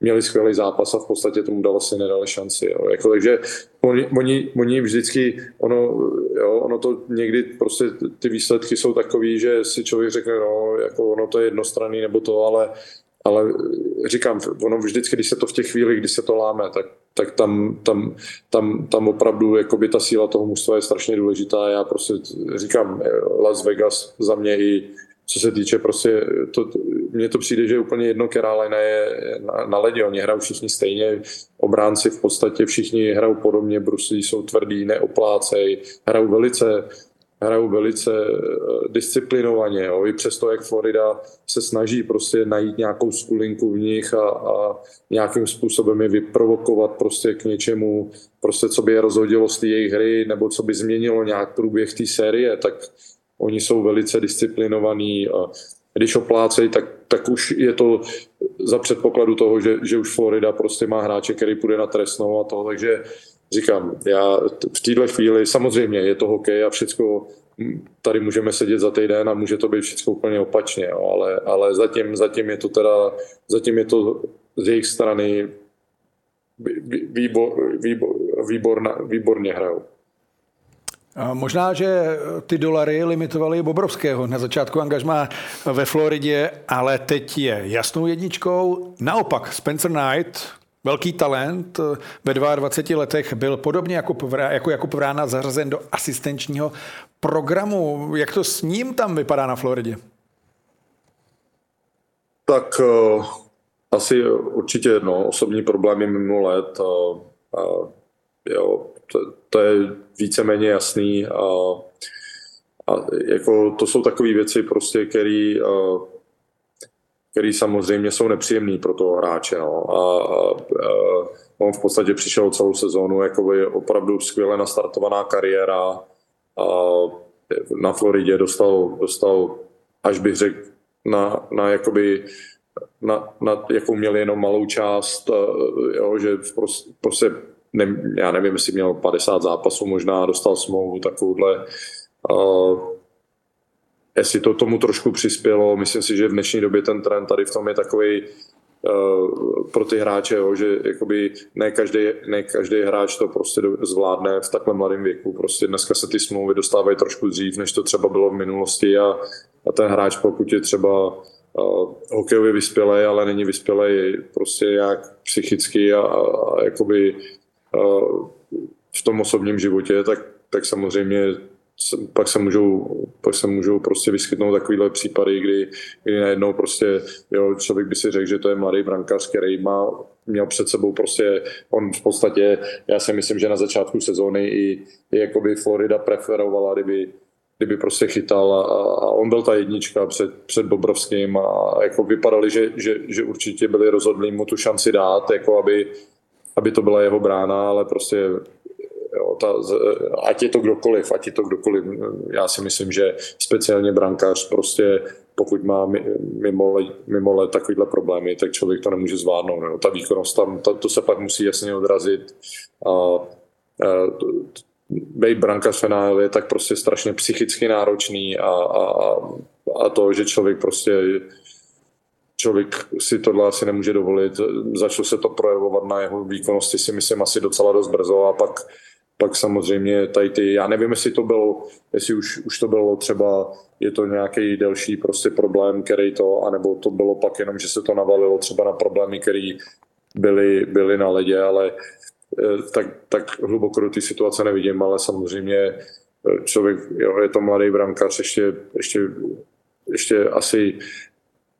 měli skvělý zápas a v podstatě tomu Dallasi nedali šanci. Jo. Jako, takže oni, oni, oni, vždycky, ono, jo, ono to někdy prostě ty výsledky jsou takový, že si člověk řekne, no, jako ono to je jednostranný nebo to, ale ale říkám, ono vždycky, když se to v těch chvílích, kdy se to láme, tak, tak tam, tam, tam, tam opravdu jakoby ta síla toho mužstva je strašně důležitá. Já prostě říkám, Las Vegas za mě i co se týče prostě, to, mně to přijde, že úplně jedno, která je na, na ledě, oni hrajou všichni stejně, obránci v podstatě všichni hrajou podobně, bruslí jsou tvrdí, neoplácej, hrajou velice hrajou velice eh, disciplinovaně. Jo. I přesto, jak Florida se snaží prostě najít nějakou skulinku v nich a, a nějakým způsobem je vyprovokovat prostě k něčemu, prostě co by je rozhodilo z té jejich hry, nebo co by změnilo nějak průběh té série, tak oni jsou velice disciplinovaní. A když oplácejí, tak, tak už je to za předpokladu toho, že, že už Florida prostě má hráče, který půjde na trestnou a to, takže říkám, já v této chvíli samozřejmě je to hokej a všechno tady můžeme sedět za týden a může to být všechno úplně opačně, jo, ale, ale zatím, zatím je to teda, zatím je to z jejich strany výbor, výbor, výborna, výborně hrajou. Možná, že ty dolary limitovaly Bobrovského na začátku angažmá ve Floridě, ale teď je jasnou jedničkou. Naopak Spencer Knight, velký talent, ve 22 letech byl podobně jako, jako Jakub Vrána zařazen do asistenčního programu. Jak to s ním tam vypadá na Floridě? Tak uh, asi určitě no, osobní problémy mimo let. Uh, uh, jo, to, to je víceméně jasný. A, a jako to jsou takové věci, prostě, který, který samozřejmě jsou nepříjemné pro toho hráče. No. A, a, a on v podstatě přišel celou sezónu, jako je opravdu skvěle nastartovaná kariéra. A na Floridě dostal, dostal až bych řekl, na, na jakoby na, na, jakou měl jenom malou část, jo, že prostě, prostě ne, já nevím, jestli měl 50 zápasů, možná dostal smlouvu takovouhle. Uh, jestli to tomu trošku přispělo, myslím si, že v dnešní době ten trend tady v tom je takový uh, pro ty hráče, jo, že jakoby ne každý, ne každý hráč to prostě zvládne v takhle mladém věku. Prostě dneska se ty smlouvy dostávají trošku dřív, než to třeba bylo v minulosti a, a ten hráč, pokud je třeba uh, hokejově vyspělej, ale není vyspělej prostě jak psychicky a, a jakoby v tom osobním životě, tak, tak samozřejmě pak se můžou, pak se můžou prostě vyskytnout takovýhle případy, kdy, kdy najednou prostě, jo, člověk by si řekl, že to je mladý brankář, který má, měl před sebou prostě, on v podstatě, já si myslím, že na začátku sezóny i, i jakoby Florida preferovala, kdyby, kdyby prostě chytal a, a on byl ta jednička před, před Bobrovským a jako vypadali, že, že, že určitě byli rozhodlí mu tu šanci dát, jako aby, aby to byla jeho brána, ale prostě jo, ta, ať je to kdokoliv, ať je to kdokoliv, já si myslím, že speciálně brankář prostě pokud má mimo, mimo let takovýhle problémy, tak člověk to nemůže zvládnout. No. Ta výkonnost tam, to, to se pak musí jasně odrazit. A, a, být brankář finále je tak prostě strašně psychicky náročný a, a, a to, že člověk prostě člověk si tohle asi nemůže dovolit. Začalo se to projevovat na jeho výkonnosti, si myslím, asi docela dost brzo a pak, pak samozřejmě tady ty, já nevím, jestli to bylo, jestli už, už to bylo třeba, je to nějaký delší prostě problém, který to, anebo to bylo pak jenom, že se to navalilo třeba na problémy, které byly, byly na ledě, ale eh, tak, tak hluboko do té situace nevidím, ale samozřejmě eh, člověk, jo, je to mladý brankář, ještě, ještě, ještě asi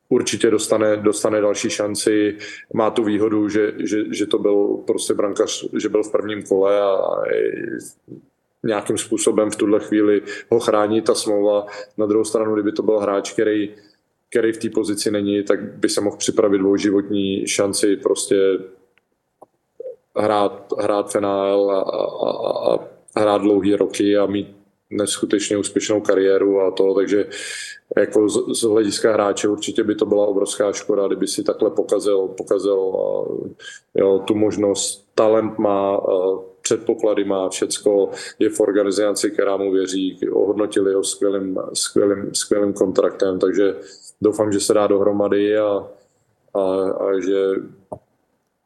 určitě dostane, dostane další šanci. Má tu výhodu, že, že, že to byl prostě brankař, že byl v prvním kole a, nějakým způsobem v tuhle chvíli ho chrání ta smlouva. Na druhou stranu, kdyby to byl hráč, který, který v té pozici není, tak by se mohl připravit o životní šanci prostě hrát, hrát finál a, a, a, hrát dlouhý roky a mít neskutečně úspěšnou kariéru a to, takže jako z, z hlediska hráče určitě by to byla obrovská škoda, kdyby si takhle pokazil, pokazil jo, tu možnost. Talent má, předpoklady má, všecko je v organizaci, která mu věří, ohodnotili ho skvělým, skvělým, skvělým kontraktem, takže doufám, že se dá dohromady a, a, a že,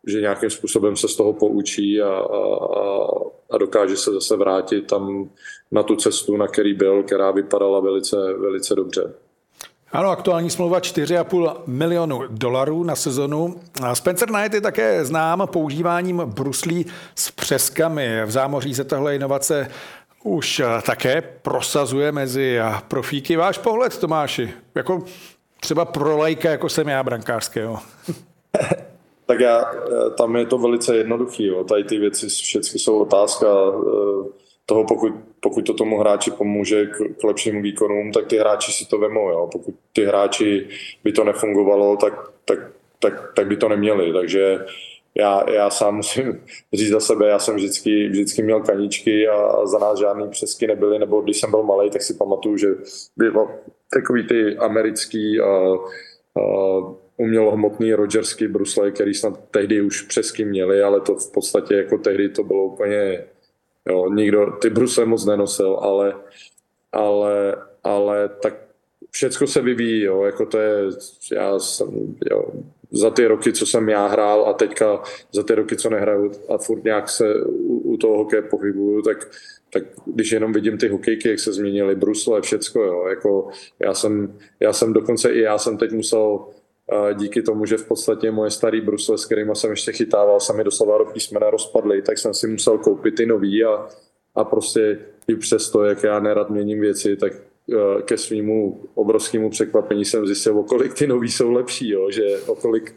že nějakým způsobem se z toho poučí a, a, a dokáže se zase vrátit tam na tu cestu, na který byl, která vypadala velice, velice dobře. Ano, aktuální smlouva 4,5 milionu dolarů na sezonu. Spencer Knight je také znám používáním bruslí s přeskami. V zámoří se tahle inovace už také prosazuje mezi profíky. Váš pohled, Tomáši, jako třeba pro lajka, jako jsem já, brankářského. tak já, tam je to velice jednoduchý. Tady ty věci všechny jsou otázka eh, toho, pokud, pokud to tomu hráči pomůže k, k lepším výkonům, tak ty hráči si to vemou. Jo. Pokud ty hráči by to nefungovalo, tak, tak, tak, tak by to neměli. Takže já, já sám musím říct za sebe, já jsem vždycky, vždycky měl kaničky a za nás žádný přesky nebyly, nebo když jsem byl malý, tak si pamatuju, že bylo takový ty americký a, a umělohmotný Rogerský brusle, který snad tehdy už přesky měli, ale to v podstatě jako tehdy to bylo úplně, jo, nikdo ty brusle moc nenosil, ale, ale, ale tak všecko se vyvíjí, jo, jako to je, já jsem, jo, za ty roky, co jsem já hrál a teďka za ty roky, co nehraju a furt nějak se u, u toho hokeje pohybuju, tak, tak když jenom vidím ty hokejky, jak se změnily, brusle, všecko, jo, jako já jsem, já jsem dokonce i já jsem teď musel díky tomu, že v podstatě moje starý brusle, s kterými jsem ještě chytával, se mi doslova do písmena rozpadly, tak jsem si musel koupit ty nový a, a prostě i přesto, jak já nerad měním věci, tak Eh, ke svýmu obrovskému překvapení jsem zjistil, o kolik ty nový jsou lepší, jo? že o kolik,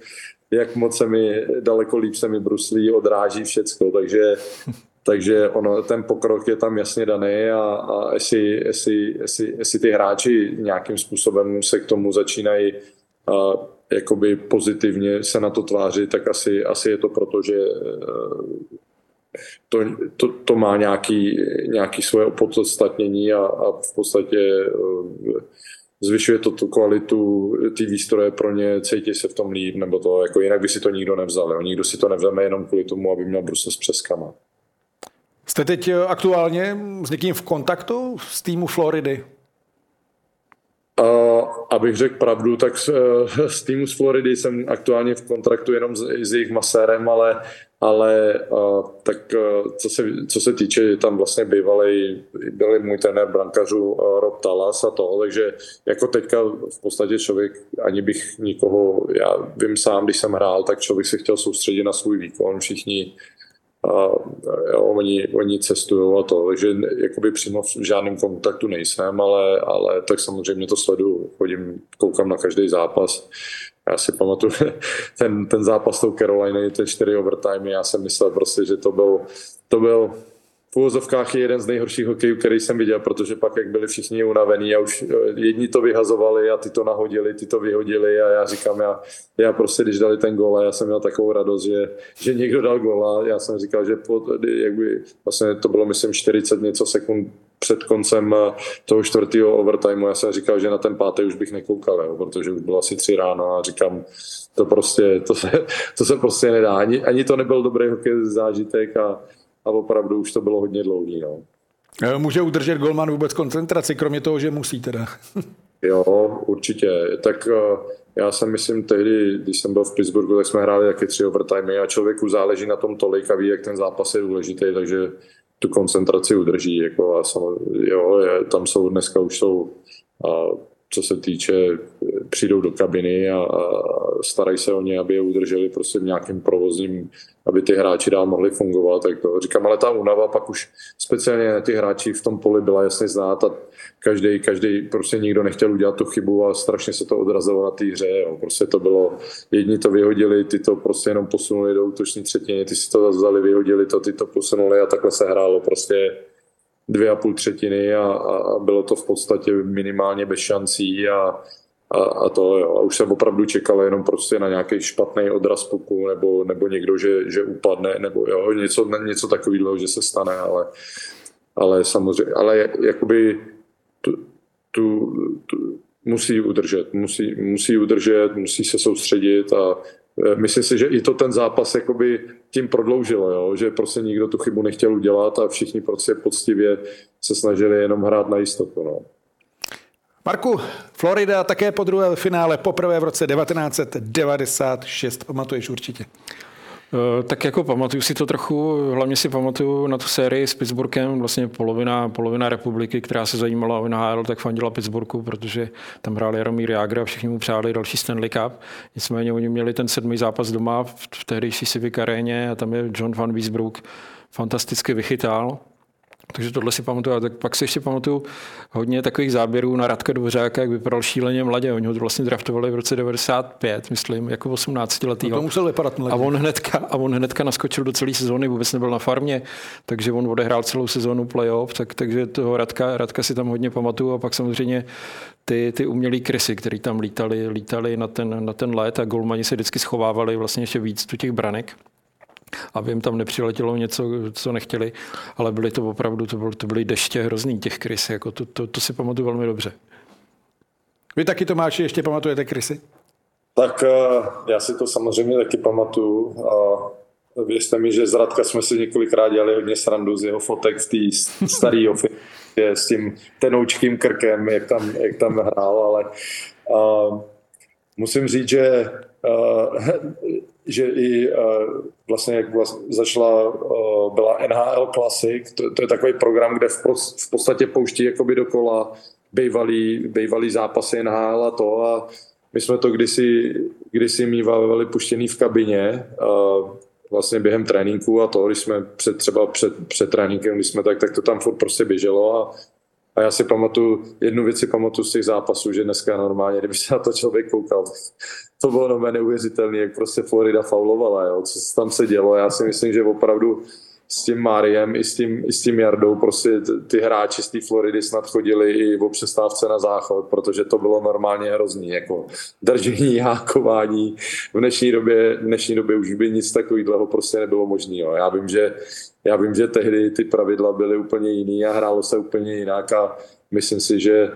jak moc se mi, daleko líp se mi bruslí, odráží všecko, takže, takže ono, ten pokrok je tam jasně daný a, a jestli, jestli, jestli, jestli ty hráči nějakým způsobem se k tomu začínají a, jakoby pozitivně se na to tvářit, tak asi, asi je to proto, že eh, to, to, to má nějaký, nějaký svoje opodstatnění a, a v podstatě eh, zvyšuje to tu kvalitu ty výstroje pro ně, cítí se v tom líp, nebo to, jako jinak by si to nikdo nevzal. Jo. Nikdo si to nevzeme jenom kvůli tomu, aby měl brusle s přeskama. Jste teď eh, aktuálně s někým v kontaktu z týmu Floridy? A, abych řekl pravdu, tak s, eh, s týmu z Floridy jsem aktuálně v kontraktu jenom s, s jejich masérem, ale ale uh, tak uh, co, se, co se týče, tam vlastně bývalý, byl můj trenér brankařů uh, Rob Talas a to, takže jako teďka v podstatě člověk, ani bych nikoho, já vím sám, když jsem hrál, tak člověk se chtěl soustředit na svůj výkon, všichni a jo, oni, oni cestují a to, takže jakoby přímo v žádném kontaktu nejsem, ale, ale tak samozřejmě to sleduju, chodím, koukám na každý zápas. Já si pamatuju ten, ten zápas tou Carolina, ten čtyři overtime, já jsem myslel prostě, že to byl, to byl úvozovkách je jeden z nejhorších hokejů, který jsem viděl, protože pak, jak byli všichni unavení a už eh, jedni to vyhazovali a ty to nahodili, ty to vyhodili a já říkám, já, já prostě, když dali ten gol, já jsem měl takovou radost, že, že někdo dal gol a já jsem říkal, že pod, jak by, vlastně to bylo, myslím, 40 něco sekund před koncem eh, toho čtvrtého overtimeu. Já jsem říkal, že na ten pátý už bych nekoukal, jo, protože už bylo asi tři ráno a říkám, to prostě, to se, to se prostě nedá. Ani, ani to nebyl dobrý hokej zážitek a, a opravdu už to bylo hodně dlouhý. No. Eh, může udržet golman vůbec koncentraci, kromě toho, že musí teda? jo, určitě. Tak eh, já jsem myslím tehdy, když jsem byl v Pittsburghu, tak jsme hráli taky tři overtime a člověku záleží na tom tolik a ví, jak ten zápas je důležitý, takže tu koncentraci udrží. Jako a samozřejmě, jo, je, tam jsou dneska už jsou, a co se týče, přijdou do kabiny a, a starají se o ně, aby je udrželi prostě v nějakým provozním aby ty hráči dál mohli fungovat. Tak to říkám, ale ta únava pak už speciálně ty hráči v tom poli byla jasně znát a každý, každý prostě nikdo nechtěl udělat tu chybu a strašně se to odrazilo na té hře. Jo. Prostě to bylo, jedni to vyhodili, ty to prostě jenom posunuli do útoční třetiny, ty si to vzali, vyhodili to, ty to posunuli a takhle se hrálo prostě dvě a půl třetiny a, a bylo to v podstatě minimálně bez šancí a, a, a to jo. A už jsem opravdu čekal jenom prostě na nějaký špatný odraz puku nebo, nebo někdo, že, že upadne, nebo jo, něco, něco takového, že se stane, ale, ale samozřejmě, ale jakoby tu, tu, tu, musí udržet, musí, musí udržet, musí se soustředit a myslím si, že i to ten zápas jakoby tím prodloužilo, jo? že prostě nikdo tu chybu nechtěl udělat a všichni prostě poctivě se snažili jenom hrát na jistotu. No. Marku, Florida také po druhé finále, poprvé v roce 1996, pamatuješ určitě. Eh, tak jako pamatuju si to trochu, hlavně si pamatuju na tu sérii s Pittsburghem, vlastně polovina, polovina republiky, která se zajímala o NHL, tak fandila Pittsburghu, protože tam hrál Jaromír Jágr a všichni mu přáli další Stanley Cup. Nicméně oni měli ten sedmý zápas doma v tehdejší Civic aréně a tam je John Van Wiesbrook fantasticky vychytal takže tohle si pamatuju. A tak pak si ještě pamatuju hodně takových záběrů na Radka Dvořáka, jak vypadal šíleně mladě. Oni ho vlastně draftovali v roce 95, myslím, jako 18 letý. No to musel vypadat mladě. A on, hnedka, a on hnedka naskočil do celé sezóny, vůbec nebyl na farmě, takže on odehrál celou sezónu playoff, tak, takže toho Radka, Radka si tam hodně pamatuju. A pak samozřejmě ty, ty umělý krysy, který tam lítali, lítali na ten, na ten let a golmani se vždycky schovávali vlastně ještě víc do těch branek aby jim tam nepřiletělo něco, co nechtěli, ale byly to opravdu, to, byly, to byly deště hrozný těch krys, jako to, to, to si pamatuju velmi dobře. Vy taky, Tomáši, ještě pamatujete krysy? Tak eh, já si to samozřejmě taky pamatuju. A věřte mi, že z Radka jsme si několikrát dělali hodně srandu z jeho fotek v té staré s tím tenoučkým krkem, jak tam, jak tam hrál, ale uh, musím říct, že uh, že i uh, vlastně jak vlastně začala, uh, byla NHL Classic, to, to je takový program, kde v, v podstatě pouští jakoby dokola bývalý, bývalý zápasy NHL a to a my jsme to kdysi, kdysi mývali puštěný v kabině, uh, vlastně během tréninku a to, když jsme před, třeba před, před tréninkem, když jsme tak, tak to tam furt prostě běželo a a já si pamatuju, jednu věc si pamatuju z těch zápasů, že dneska normálně, kdyby se na to člověk koukal, to bylo no neuvěřitelné, jak prostě Florida faulovala, jo, co tam se dělo. Já si myslím, že opravdu s tím Máriem i s tím, i s tím Jardou prostě ty hráči z té Floridy snad chodili i o přestávce na záchod, protože to bylo normálně hrozný, jako držení, hákování. V dnešní době, v dnešní době už by nic takového prostě nebylo možné. Já vím, že já vím, že tehdy ty pravidla byly úplně jiný a hrálo se úplně jinak a myslím si, že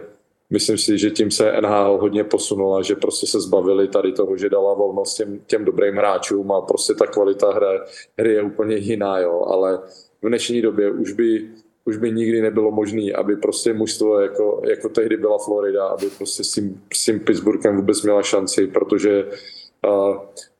myslím si, že tím se NHL hodně posunula, že prostě se zbavili tady toho, že dala volnost těm, těm dobrým hráčům a prostě ta kvalita hry, hry je úplně jiná, jo, ale v dnešní době už by, už by nikdy nebylo možné, aby prostě mužstvo, jako, jako tehdy byla Florida, aby prostě s tím, s tím Pittsburghem vůbec měla šanci, protože uh,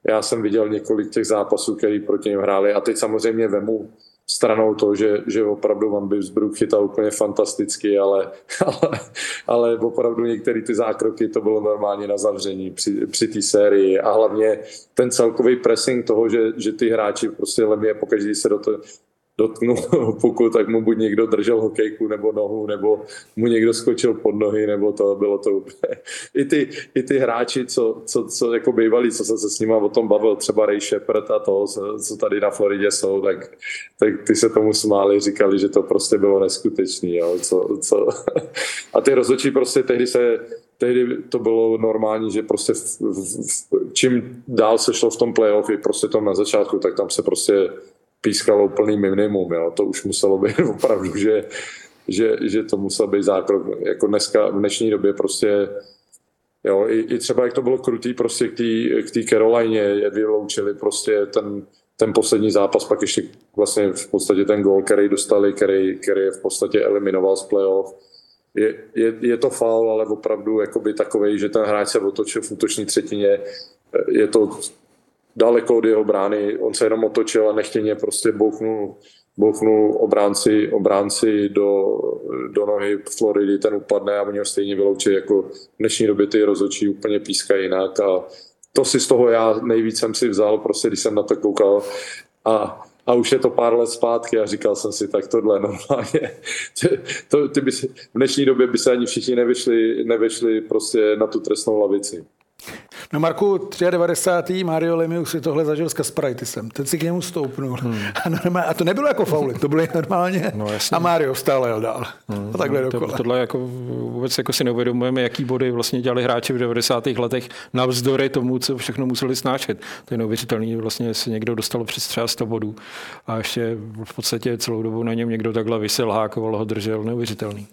já jsem viděl několik těch zápasů, který proti ním hráli. A teď samozřejmě vemu stranou to, že, že opravdu Van Bisbrook chytal úplně fantasticky, ale, ale, ale opravdu některé ty zákroky to bylo normálně na zavření při, při té sérii. A hlavně ten celkový pressing toho, že, že ty hráči prostě Lemie pokaždé se do, to, dotknul puku, tak mu buď někdo držel hokejku nebo nohu, nebo mu někdo skočil pod nohy, nebo to bylo to úplně. I ty, i ty hráči, co, co, co jako bývalí, co jsem se s nimi o tom bavil, třeba Ray Shepard a to, co tady na Floridě jsou, tak, tak ty se tomu smáli, říkali, že to prostě bylo neskutečný. Jo, co, co. A ty rozhodčí prostě tehdy se tehdy to bylo normální, že prostě v, v, v, čím dál se šlo v tom playoff, i prostě tom na začátku, tak tam se prostě pískalo úplný minimum. Jo. To už muselo být opravdu, že, že, že to musel být zákrok. Jako dneska, v dnešní době prostě Jo, i, i třeba jak to bylo krutý prostě k té Caroline, vyloučili prostě ten, ten poslední zápas, pak ještě vlastně v podstatě ten gol, který dostali, který, který je v podstatě eliminoval z playoff. Je, je, je to faul, ale opravdu takovej, že ten hráč se otočil v útoční třetině. Je to daleko od jeho brány, on se jenom otočil a nechtěně prostě bouchnul, bouchnul obránci, obránci do, do nohy Floridy, ten upadne a oni ho stejně vyloučí, jako v dnešní době ty rozhodčí úplně pískají jinak a to si z toho já nejvíc jsem si vzal, prostě když jsem na to koukal. A a už je to pár let zpátky a říkal jsem si, tak tohle normálně, to, ty by v dnešní době by se ani všichni nevyšli, nevyšli prostě na tu trestnou lavici. No Marku, 93. Mario Lemieux si tohle zažil s Kasprajtisem. Ten si k němu stoupnul. Hmm. A, normálně, a to nebylo jako faulik, to bylo normálně. No, a Mario stále jel dál. Hmm. A takhle dokola. To, tohle jako vůbec jako si neuvědomujeme, jaký body vlastně dělali hráči v 90. letech navzdory tomu, co všechno museli snášet. To je neuvěřitelný, vlastně se někdo dostal přes třeba 100 bodů a ještě v podstatě celou dobu na něm někdo takhle vysel, hákoval ho, držel. Neuvěřitelný.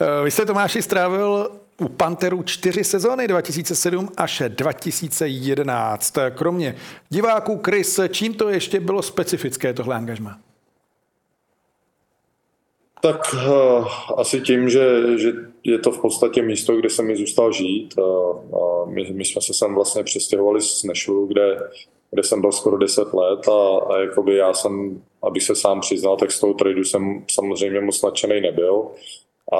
Eh, vy jste Tomáši strávil u Panteru čtyři sezóny 2007 až 2011. Kromě diváků Chris, čím to ještě bylo specifické tohle angažma? Tak uh, asi tím, že, že je to v podstatě místo, kde jsem mi zůstal žít. My, my jsme se sem vlastně přestěhovali z Nešuru, kde, kde jsem byl skoro 10 let a, a jakoby já jsem, abych se sám přiznal, tak z toho tradu jsem samozřejmě moc nadšený nebyl. A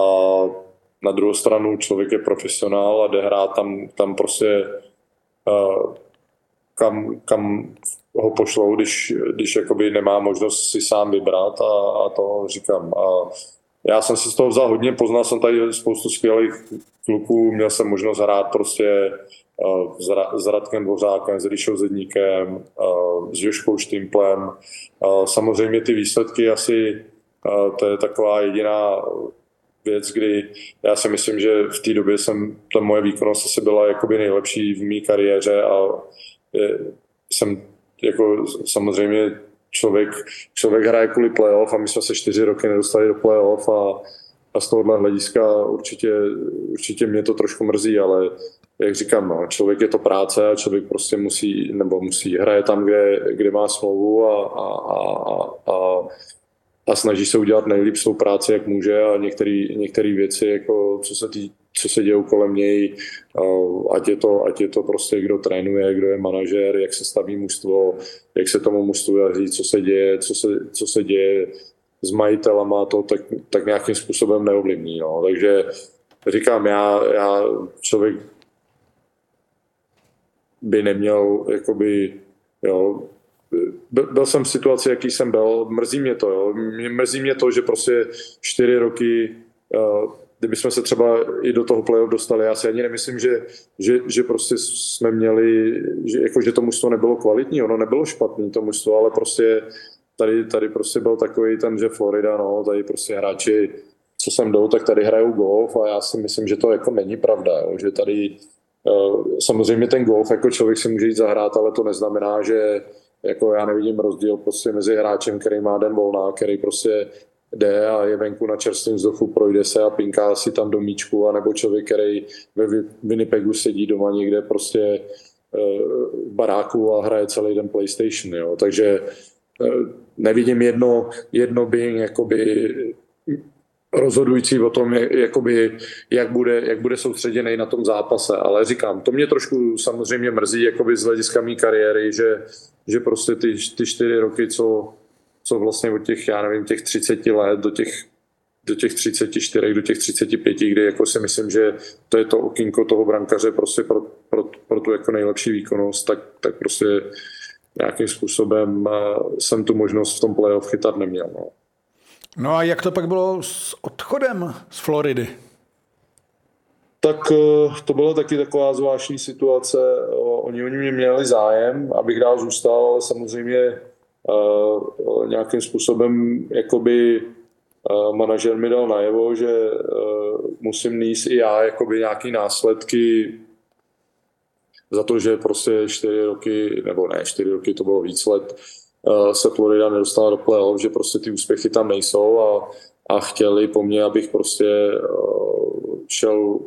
na druhou stranu člověk je profesionál a jde hrát tam, tam prostě uh, kam, kam ho pošlou, když, když jakoby nemá možnost si sám vybrat a, a to říkám. A já jsem si z toho vzal hodně, poznal jsem tady spoustu skvělých kluků, měl jsem možnost hrát prostě uh, s, Radkem Dvořákem, s Ríšou Zedníkem, uh, s Joškou Štimplem. Uh, samozřejmě ty výsledky asi to je taková jediná věc, kdy já si myslím, že v té době jsem, ta moje výkonnost asi byla jakoby nejlepší v mé kariéře a je, jsem jako samozřejmě člověk, člověk hraje kvůli playoff a my jsme se čtyři roky nedostali do playoff a, a z tohohle hlediska určitě, určitě mě to trošku mrzí, ale jak říkám, no, člověk je to práce a člověk prostě musí, nebo musí, hraje tam, kde, kde má smlouvu a, a, a, a, a snaží se udělat nejlíp svou práci, jak může a některé věci, jako co se tý, co se děje kolem něj, ať je, to, ať je to prostě kdo trénuje, kdo je manažer, jak se staví mužstvo, jak se tomu mužstvu daří, co se děje, co se, co se děje s majitelama, to tak, tak nějakým způsobem neovlivní. No. Takže říkám, já, já člověk by neměl, jakoby, jo, byl jsem v situaci, jaký jsem byl, mrzí mě to, jo. Mrzí mě to, že prostě čtyři roky kdybychom se třeba i do toho playoff dostali, já si ani nemyslím, že, že, že prostě jsme měli, že, jako, že to mužstvo nebylo kvalitní, ono nebylo špatný to mužstvo, ale prostě tady, tady prostě byl takový ten, že Florida, no, tady prostě hráči, co sem jdou, tak tady hrajou golf a já si myslím, že to jako není pravda, jo, že tady uh, samozřejmě ten golf jako člověk si může jít zahrát, ale to neznamená, že jako já nevidím rozdíl prostě mezi hráčem, který má den volná, který prostě jde a je venku na čerstvém vzduchu, projde se a pinká si tam do míčku, anebo člověk, který ve Winnipegu sedí doma někde prostě eh, v baráku a hraje celý den PlayStation. Jo. Takže eh, nevidím jedno, jedno being jakoby rozhodující o tom, jakoby, jak, bude, jak bude soustředěný na tom zápase. Ale říkám, to mě trošku samozřejmě mrzí jakoby z hlediska mé kariéry, že, že prostě ty, ty čtyři roky, co, co vlastně od těch, já nevím, těch 30 let do těch do těch 34, do těch 35, kdy jako si myslím, že to je to okinko toho brankaře prostě pro, pro, pro tu jako nejlepší výkonnost, tak, tak prostě nějakým způsobem jsem tu možnost v tom playoff chytat neměl. No. no a jak to pak bylo s odchodem z Floridy? Tak eh, to byla taky taková zvláštní situace. Oni oni mě měli zájem, abych dál zůstal, ale samozřejmě uh, nějakým způsobem jakoby uh, manažer mi dal najevo, že musím níst i já jakoby nějaký následky za to, že prostě čtyři roky, nebo ne, čtyři roky, to bylo víc let, se Florida nedostala do playoff, že prostě ty úspěchy tam nejsou a, a chtěli po mně, abych prostě šel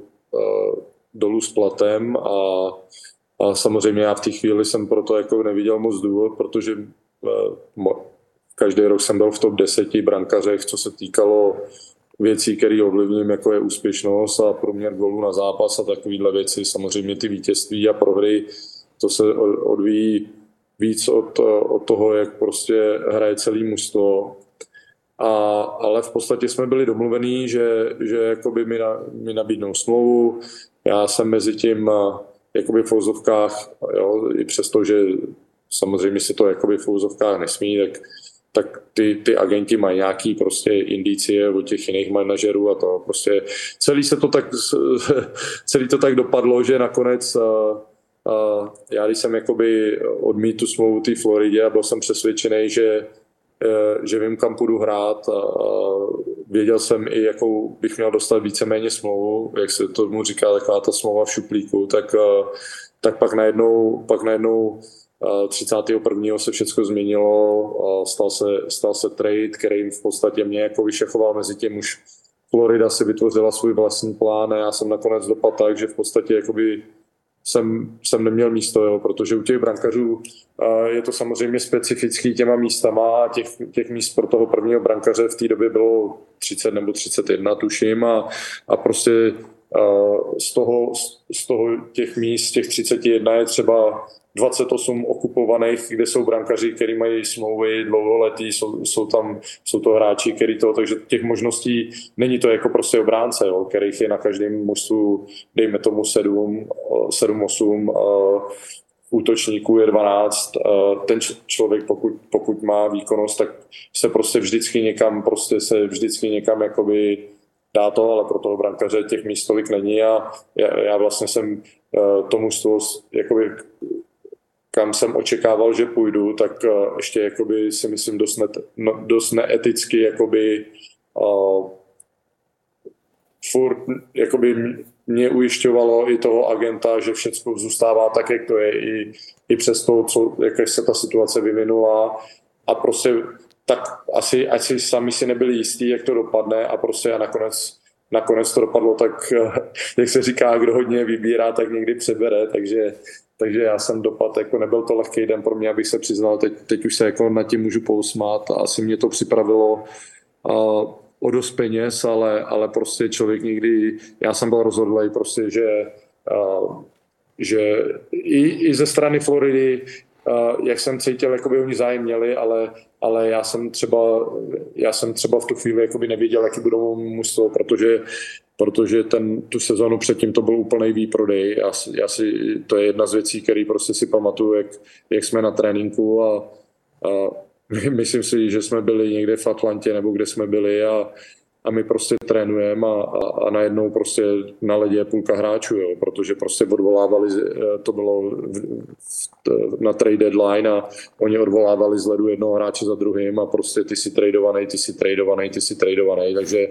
dolů s platem a, a samozřejmě já v té chvíli jsem proto jako neviděl moc důvod, protože každý rok jsem byl v top 10 brankařech, co se týkalo věcí, které ovlivním, jako je úspěšnost a průměr gólů na zápas a takovéhle věci. Samozřejmě ty vítězství a prohry, to se odvíjí víc od, od toho, jak prostě hraje celý mužstvo. A, ale v podstatě jsme byli domluvení, že, že jakoby mi, na, mi nabídnou smlouvu. Já jsem mezi tím jakoby v vozovkách, jo, i přesto, že samozřejmě si to jakoby v úzovkách nesmí, tak, tak ty, ty agenti mají nějaký prostě indicie od těch jiných manažerů a to prostě celý se to tak, celý to tak dopadlo, že nakonec já když jsem jakoby odmít tu smlouvu té Floridě a byl jsem přesvědčený, že, že vím, kam půjdu hrát věděl jsem i, jakou bych měl dostat víceméně smlouvu, jak se tomu říká, taková ta smlouva v šuplíku, tak, tak pak najednou, pak najednou 31. se všechno změnilo, stal se, stal se trade, který v podstatě mě jako vyšechoval mezi tím už Florida si vytvořila svůj vlastní plán a já jsem nakonec dopadl tak, že v podstatě jakoby jsem, jsem neměl místo, jo, protože u těch brankařů je to samozřejmě specifický těma místama a těch, těch míst pro toho prvního brankaře v té době bylo 30 nebo 31, tuším, a, a prostě z toho, z toho těch míst, těch 31 je třeba 28 okupovaných, kde jsou brankaři, kteří mají smlouvy dlouholetí, jsou, jsou tam, jsou to hráči, který to, takže těch možností není to jako prostě obránce, jo, kterých je na každém mužstvu, dejme tomu 7, 7 8, útočníků je 12. Ten člověk, pokud, pokud má výkonnost, tak se prostě vždycky někam, prostě se vždycky někam jakoby dá to, ale pro toho brankaře těch míst tolik není a já, já vlastně jsem tomu jakoby kam jsem očekával, že půjdu, tak uh, ještě jakoby si myslím dost, ne, no, dost neeticky jakoby uh, furt jakoby mě ujišťovalo i toho agenta, že všechno zůstává tak, jak to je, i, i přes to, co, jak se ta situace vyvinula. A prostě tak asi, asi sami si nebyli jistí, jak to dopadne a prostě já nakonec nakonec to dopadlo tak, jak se říká, kdo hodně vybírá, tak někdy přebere, takže, takže já jsem dopad, jako nebyl to lehký den pro mě, abych se přiznal, teď, teď už se jako nad tím můžu pousmát a asi mě to připravilo a, o dost peněz, ale, ale prostě člověk někdy, já jsem byl rozhodlý prostě, že, a, že i, i ze strany Floridy jak jsem cítil, jako by oni zájem měli, ale, ale já jsem třeba, já jsem třeba v tu chvíli jakoby nevěděl, jaký budou mužstvo, protože protože ten, tu sezonu předtím to byl úplný výprodej. Já, já si, to je jedna z věcí, které prostě si pamatuju, jak, jak jsme na tréninku a, a myslím si, že jsme byli někde v Atlantě nebo kde jsme byli a, a my prostě trénujeme a, a, a najednou prostě na ledě je půlka hráčů, jo, protože prostě odvolávali, eh, to bylo v, v, na trade deadline a oni odvolávali z ledu jednoho hráče za druhým a prostě ty si tradovaný, ty si tradovaný, ty si tradovaný, takže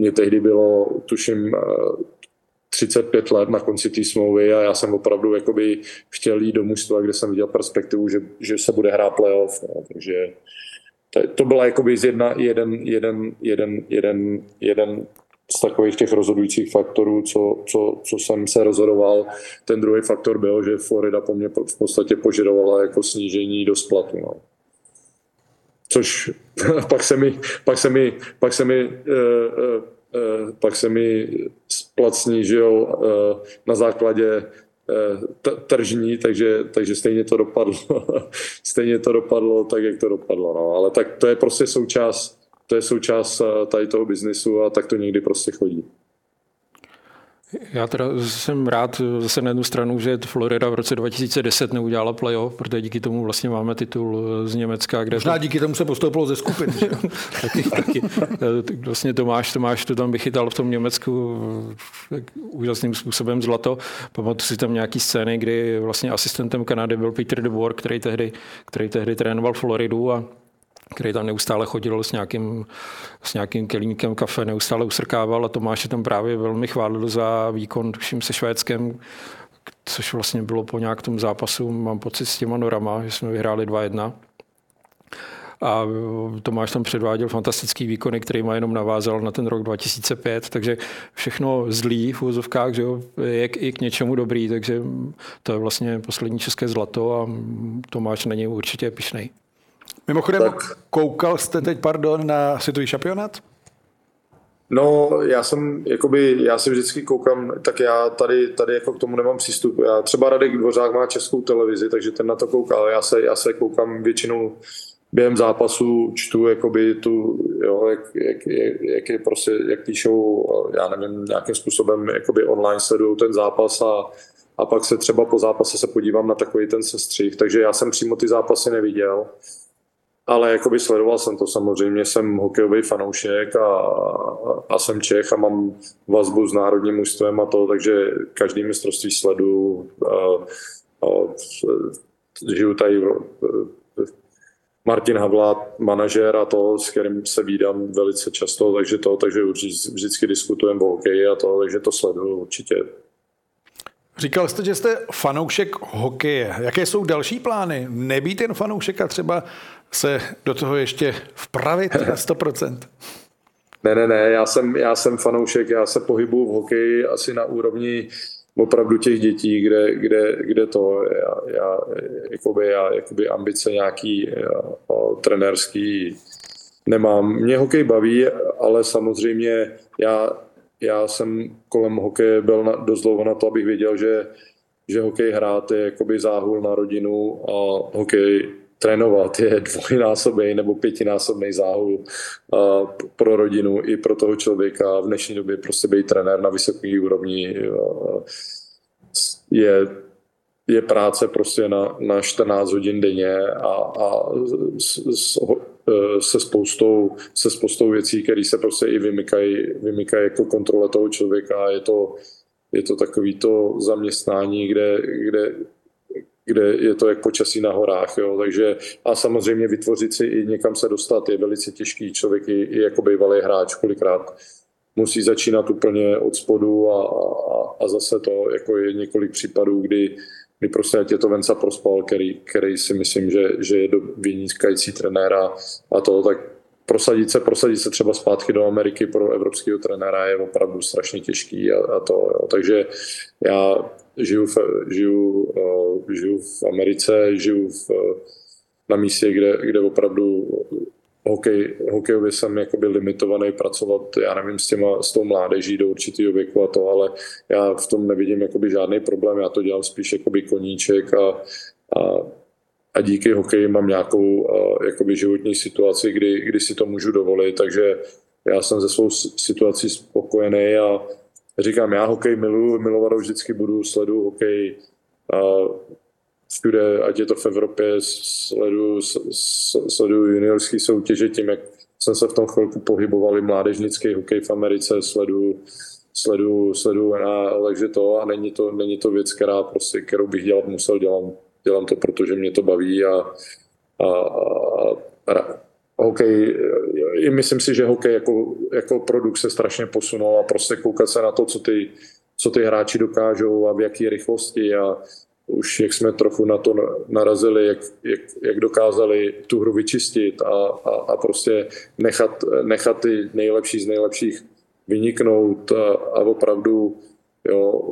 mě tehdy bylo, tuším, 35 eh, let na konci té smlouvy a já jsem opravdu jakoby chtěl jít do mužstva, kde jsem viděl perspektivu, že, že se bude hrát playoff, no, takže to byla jakoby z jedna, jeden, jeden, jeden, jeden, jeden z takových těch rozhodujících faktorů, co, co, co jsem se rozhodoval. Ten druhý faktor byl, že Florida po mně v podstatě požadovala jako snížení do splatu. No. Což pak se mi, pak se mi, pak se mi, uh, uh, uh, pak se mi splat snížil uh, na základě Eh, tržní, takže, takže stejně to dopadlo. stejně to dopadlo tak, jak to dopadlo. No. Ale tak to je prostě součást, to je součást eh, tady toho biznisu a tak to někdy prostě chodí. Já teda jsem rád zase na jednu stranu, že Florida v roce 2010 neudělala playoff, protože díky tomu vlastně máme titul z Německa. Kde Možná to... díky tomu se postoupilo ze skupiny. taky, taky. Vlastně Tomáš, Tomáš to tam vychytal v tom Německu úžasným způsobem zlato. Pamatuju si tam nějaký scény, kdy vlastně asistentem Kanady byl Peter DeBoer, který tehdy, který tehdy trénoval Floridu a který tam neustále chodil s nějakým, s nějakým kelímkem kafe, neustále usrkával a Tomáš tam právě velmi chválil za výkon, tuším, se Švédskem, což vlastně bylo po nějakém zápasu, mám pocit s těma norama, že jsme vyhráli 2-1. A Tomáš tam předváděl fantastický výkony, který má jenom navázal na ten rok 2005, takže všechno zlý v úzovkách, že jo, je i k něčemu dobrý, takže to je vlastně poslední české zlato a Tomáš není určitě pišnej. Mimochodem, tak. koukal jste teď, pardon, na světový šampionát? No, já jsem, jakoby, já si vždycky koukám, tak já tady, tady jako k tomu nemám přístup. Já třeba Radek Dvořák má českou televizi, takže ten na to kouká, ale já se, já se koukám většinou během zápasu, čtu jakoby tu, jo, jak, jak, jak, jak, je prostě, jak píšou, já nevím, nějakým způsobem jakoby online sledují ten zápas a, a pak se třeba po zápase se podívám na takový ten sestřih, takže já jsem přímo ty zápasy neviděl ale jakoby sledoval jsem to samozřejmě, jsem hokejový fanoušek a, a jsem Čech a mám vazbu s národním mužstvem a to, takže každý mistrovství sledu a, a, žiju tady Martin Havla, manažer a to, s kterým se vídám velice často, takže to, takže vždycky diskutujeme o hokeji a to, takže to sleduju určitě. Říkal jste, že jste fanoušek hokeje. Jaké jsou další plány? Nebýt jen fanoušek a třeba se do toho ještě vpravit na 100%? Ne, ne, ne, já jsem, já jsem fanoušek, já se pohybuju v hokeji asi na úrovni opravdu těch dětí, kde, kde, kde to, já, já, jakoby, já jakoby ambice nějaký já, trenérský nemám. Mě hokej baví, ale samozřejmě já, já jsem kolem hokeje byl na, dost dlouho na to, abych věděl, že, že hokej hrát je jakoby záhul na rodinu a hokej trénovat je dvojnásobný nebo pětinásobný záhul pro rodinu i pro toho člověka. V dnešní době prostě být trenér na vysoké úrovni je, je práce prostě na, na 14 hodin denně a, a s, s, e, se spoustou, se spoustou věcí, které se prostě i vymykají, vymykají jako kontrole toho člověka. Je to, je to takový to zaměstnání, kde, kde kde je to jak počasí na horách. Jo. Takže, a samozřejmě vytvořit si i někam se dostat je velice těžký. Člověk i, i jako bývalý hráč kolikrát musí začínat úplně od spodu a, a, a zase to jako je několik případů, kdy, kdy prostě je to Venca Prospal, který, který si myslím, že, že je do vynikající trenéra a to, tak prosadit se, prosadit se třeba zpátky do Ameriky pro evropského trenéra je opravdu strašně těžký a, a to, jo. takže já žiju, v, žiju, uh, žiju v Americe, žiju v, na místě, kde, kde opravdu hokej, hokejově jsem jakoby limitovaný pracovat, já nevím, s, těma, s tou mládeží do určitého věku a to, ale já v tom nevidím jakoby žádný problém, já to dělám spíš jakoby koníček a, a, a díky hokeji mám nějakou a, jakoby životní situaci, kdy, kdy si to můžu dovolit, takže já jsem ze svou situací spokojený a říkám, já hokej miluji, milovat vždycky budu, sleduju hokej a všude, ať je to v Evropě, sleduju, sleduju juniorské soutěže tím, jak jsem se v tom chvilku pohyboval i mládežnický hokej v Americe, sleduju, sleduju, sleduju na takže to a není to, není to věc, která prostě, kterou bych dělat musel, dělám, dělám to, protože mě to baví a, a, a, a hokej, i myslím si, že hokej jako, jako produkt se strašně posunul a prostě koukat se na to, co ty, co ty hráči dokážou a v jaký rychlosti a už jak jsme trochu na to narazili, jak, jak, jak dokázali tu hru vyčistit a, a, a prostě nechat, nechat ty nejlepší z nejlepších vyniknout a, a opravdu jo,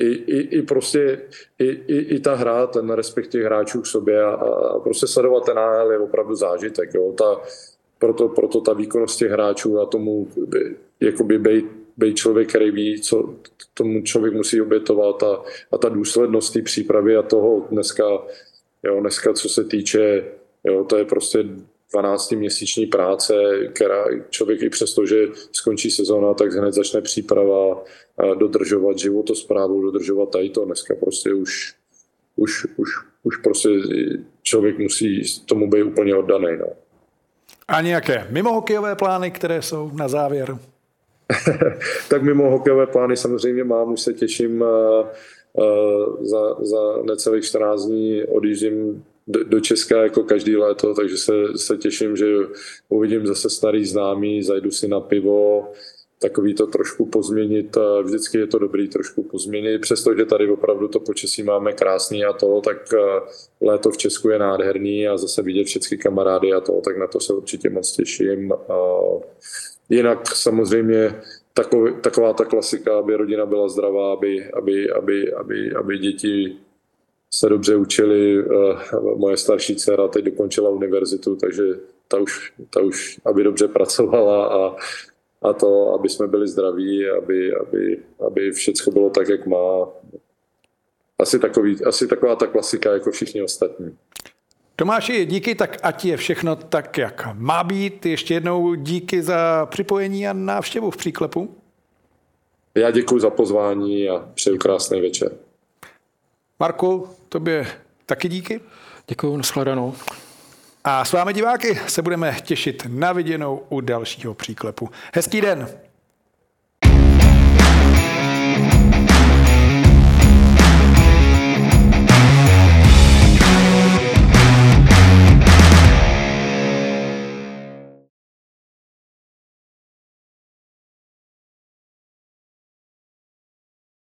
i, i, i prostě i, i, i ta hra, ten respekt těch hráčů k sobě a, a prostě sledovat ten AL je opravdu zážitek. Jo. Ta, proto, proto ta výkonnost těch hráčů a tomu jakoby být být člověk, který ví, co tomu člověk musí obětovat a, a ta důslednost té přípravy a toho dneska, jo, dneska co se týče, jo, to je prostě 12-měsíční práce, která člověk i přesto, že skončí sezóna, tak hned začne příprava, dodržovat životosprávu, dodržovat tady to. Dneska prostě už, už, už, už prostě člověk musí tomu být úplně oddaný. No. A nějaké mimohokejové plány, které jsou na závěr? tak mimo hokejové plány samozřejmě mám, už se těším eh, eh, za, za necelých 14 dní odjíždím do, do Česka jako každý léto, takže se, se těším, že uvidím zase starý známý, zajdu si na pivo, takový to trošku pozměnit. Vždycky je to dobrý trošku pozměnit, přestože tady opravdu to počasí máme krásný a to, tak léto v Česku je nádherný a zase vidět všechny kamarády a to, tak na to se určitě moc těším. Jinak samozřejmě taková ta klasika, aby rodina byla zdravá, aby, aby, aby, aby, aby děti se dobře učili. Eh, moje starší dcera teď dokončila univerzitu, takže ta už, ta už aby dobře pracovala a, a to, aby jsme byli zdraví, aby, aby, aby všechno bylo tak, jak má. Asi, takový, asi taková ta klasika jako všichni ostatní. Tomáši, díky, tak ať je všechno tak, jak má být. Ještě jednou díky za připojení a návštěvu v příklepu. Já děkuji za pozvání a přeju krásný večer. Marku, tobě taky díky. Děkuji, nashledanou. A s vámi diváky se budeme těšit na viděnou u dalšího příklepu. Hezký den.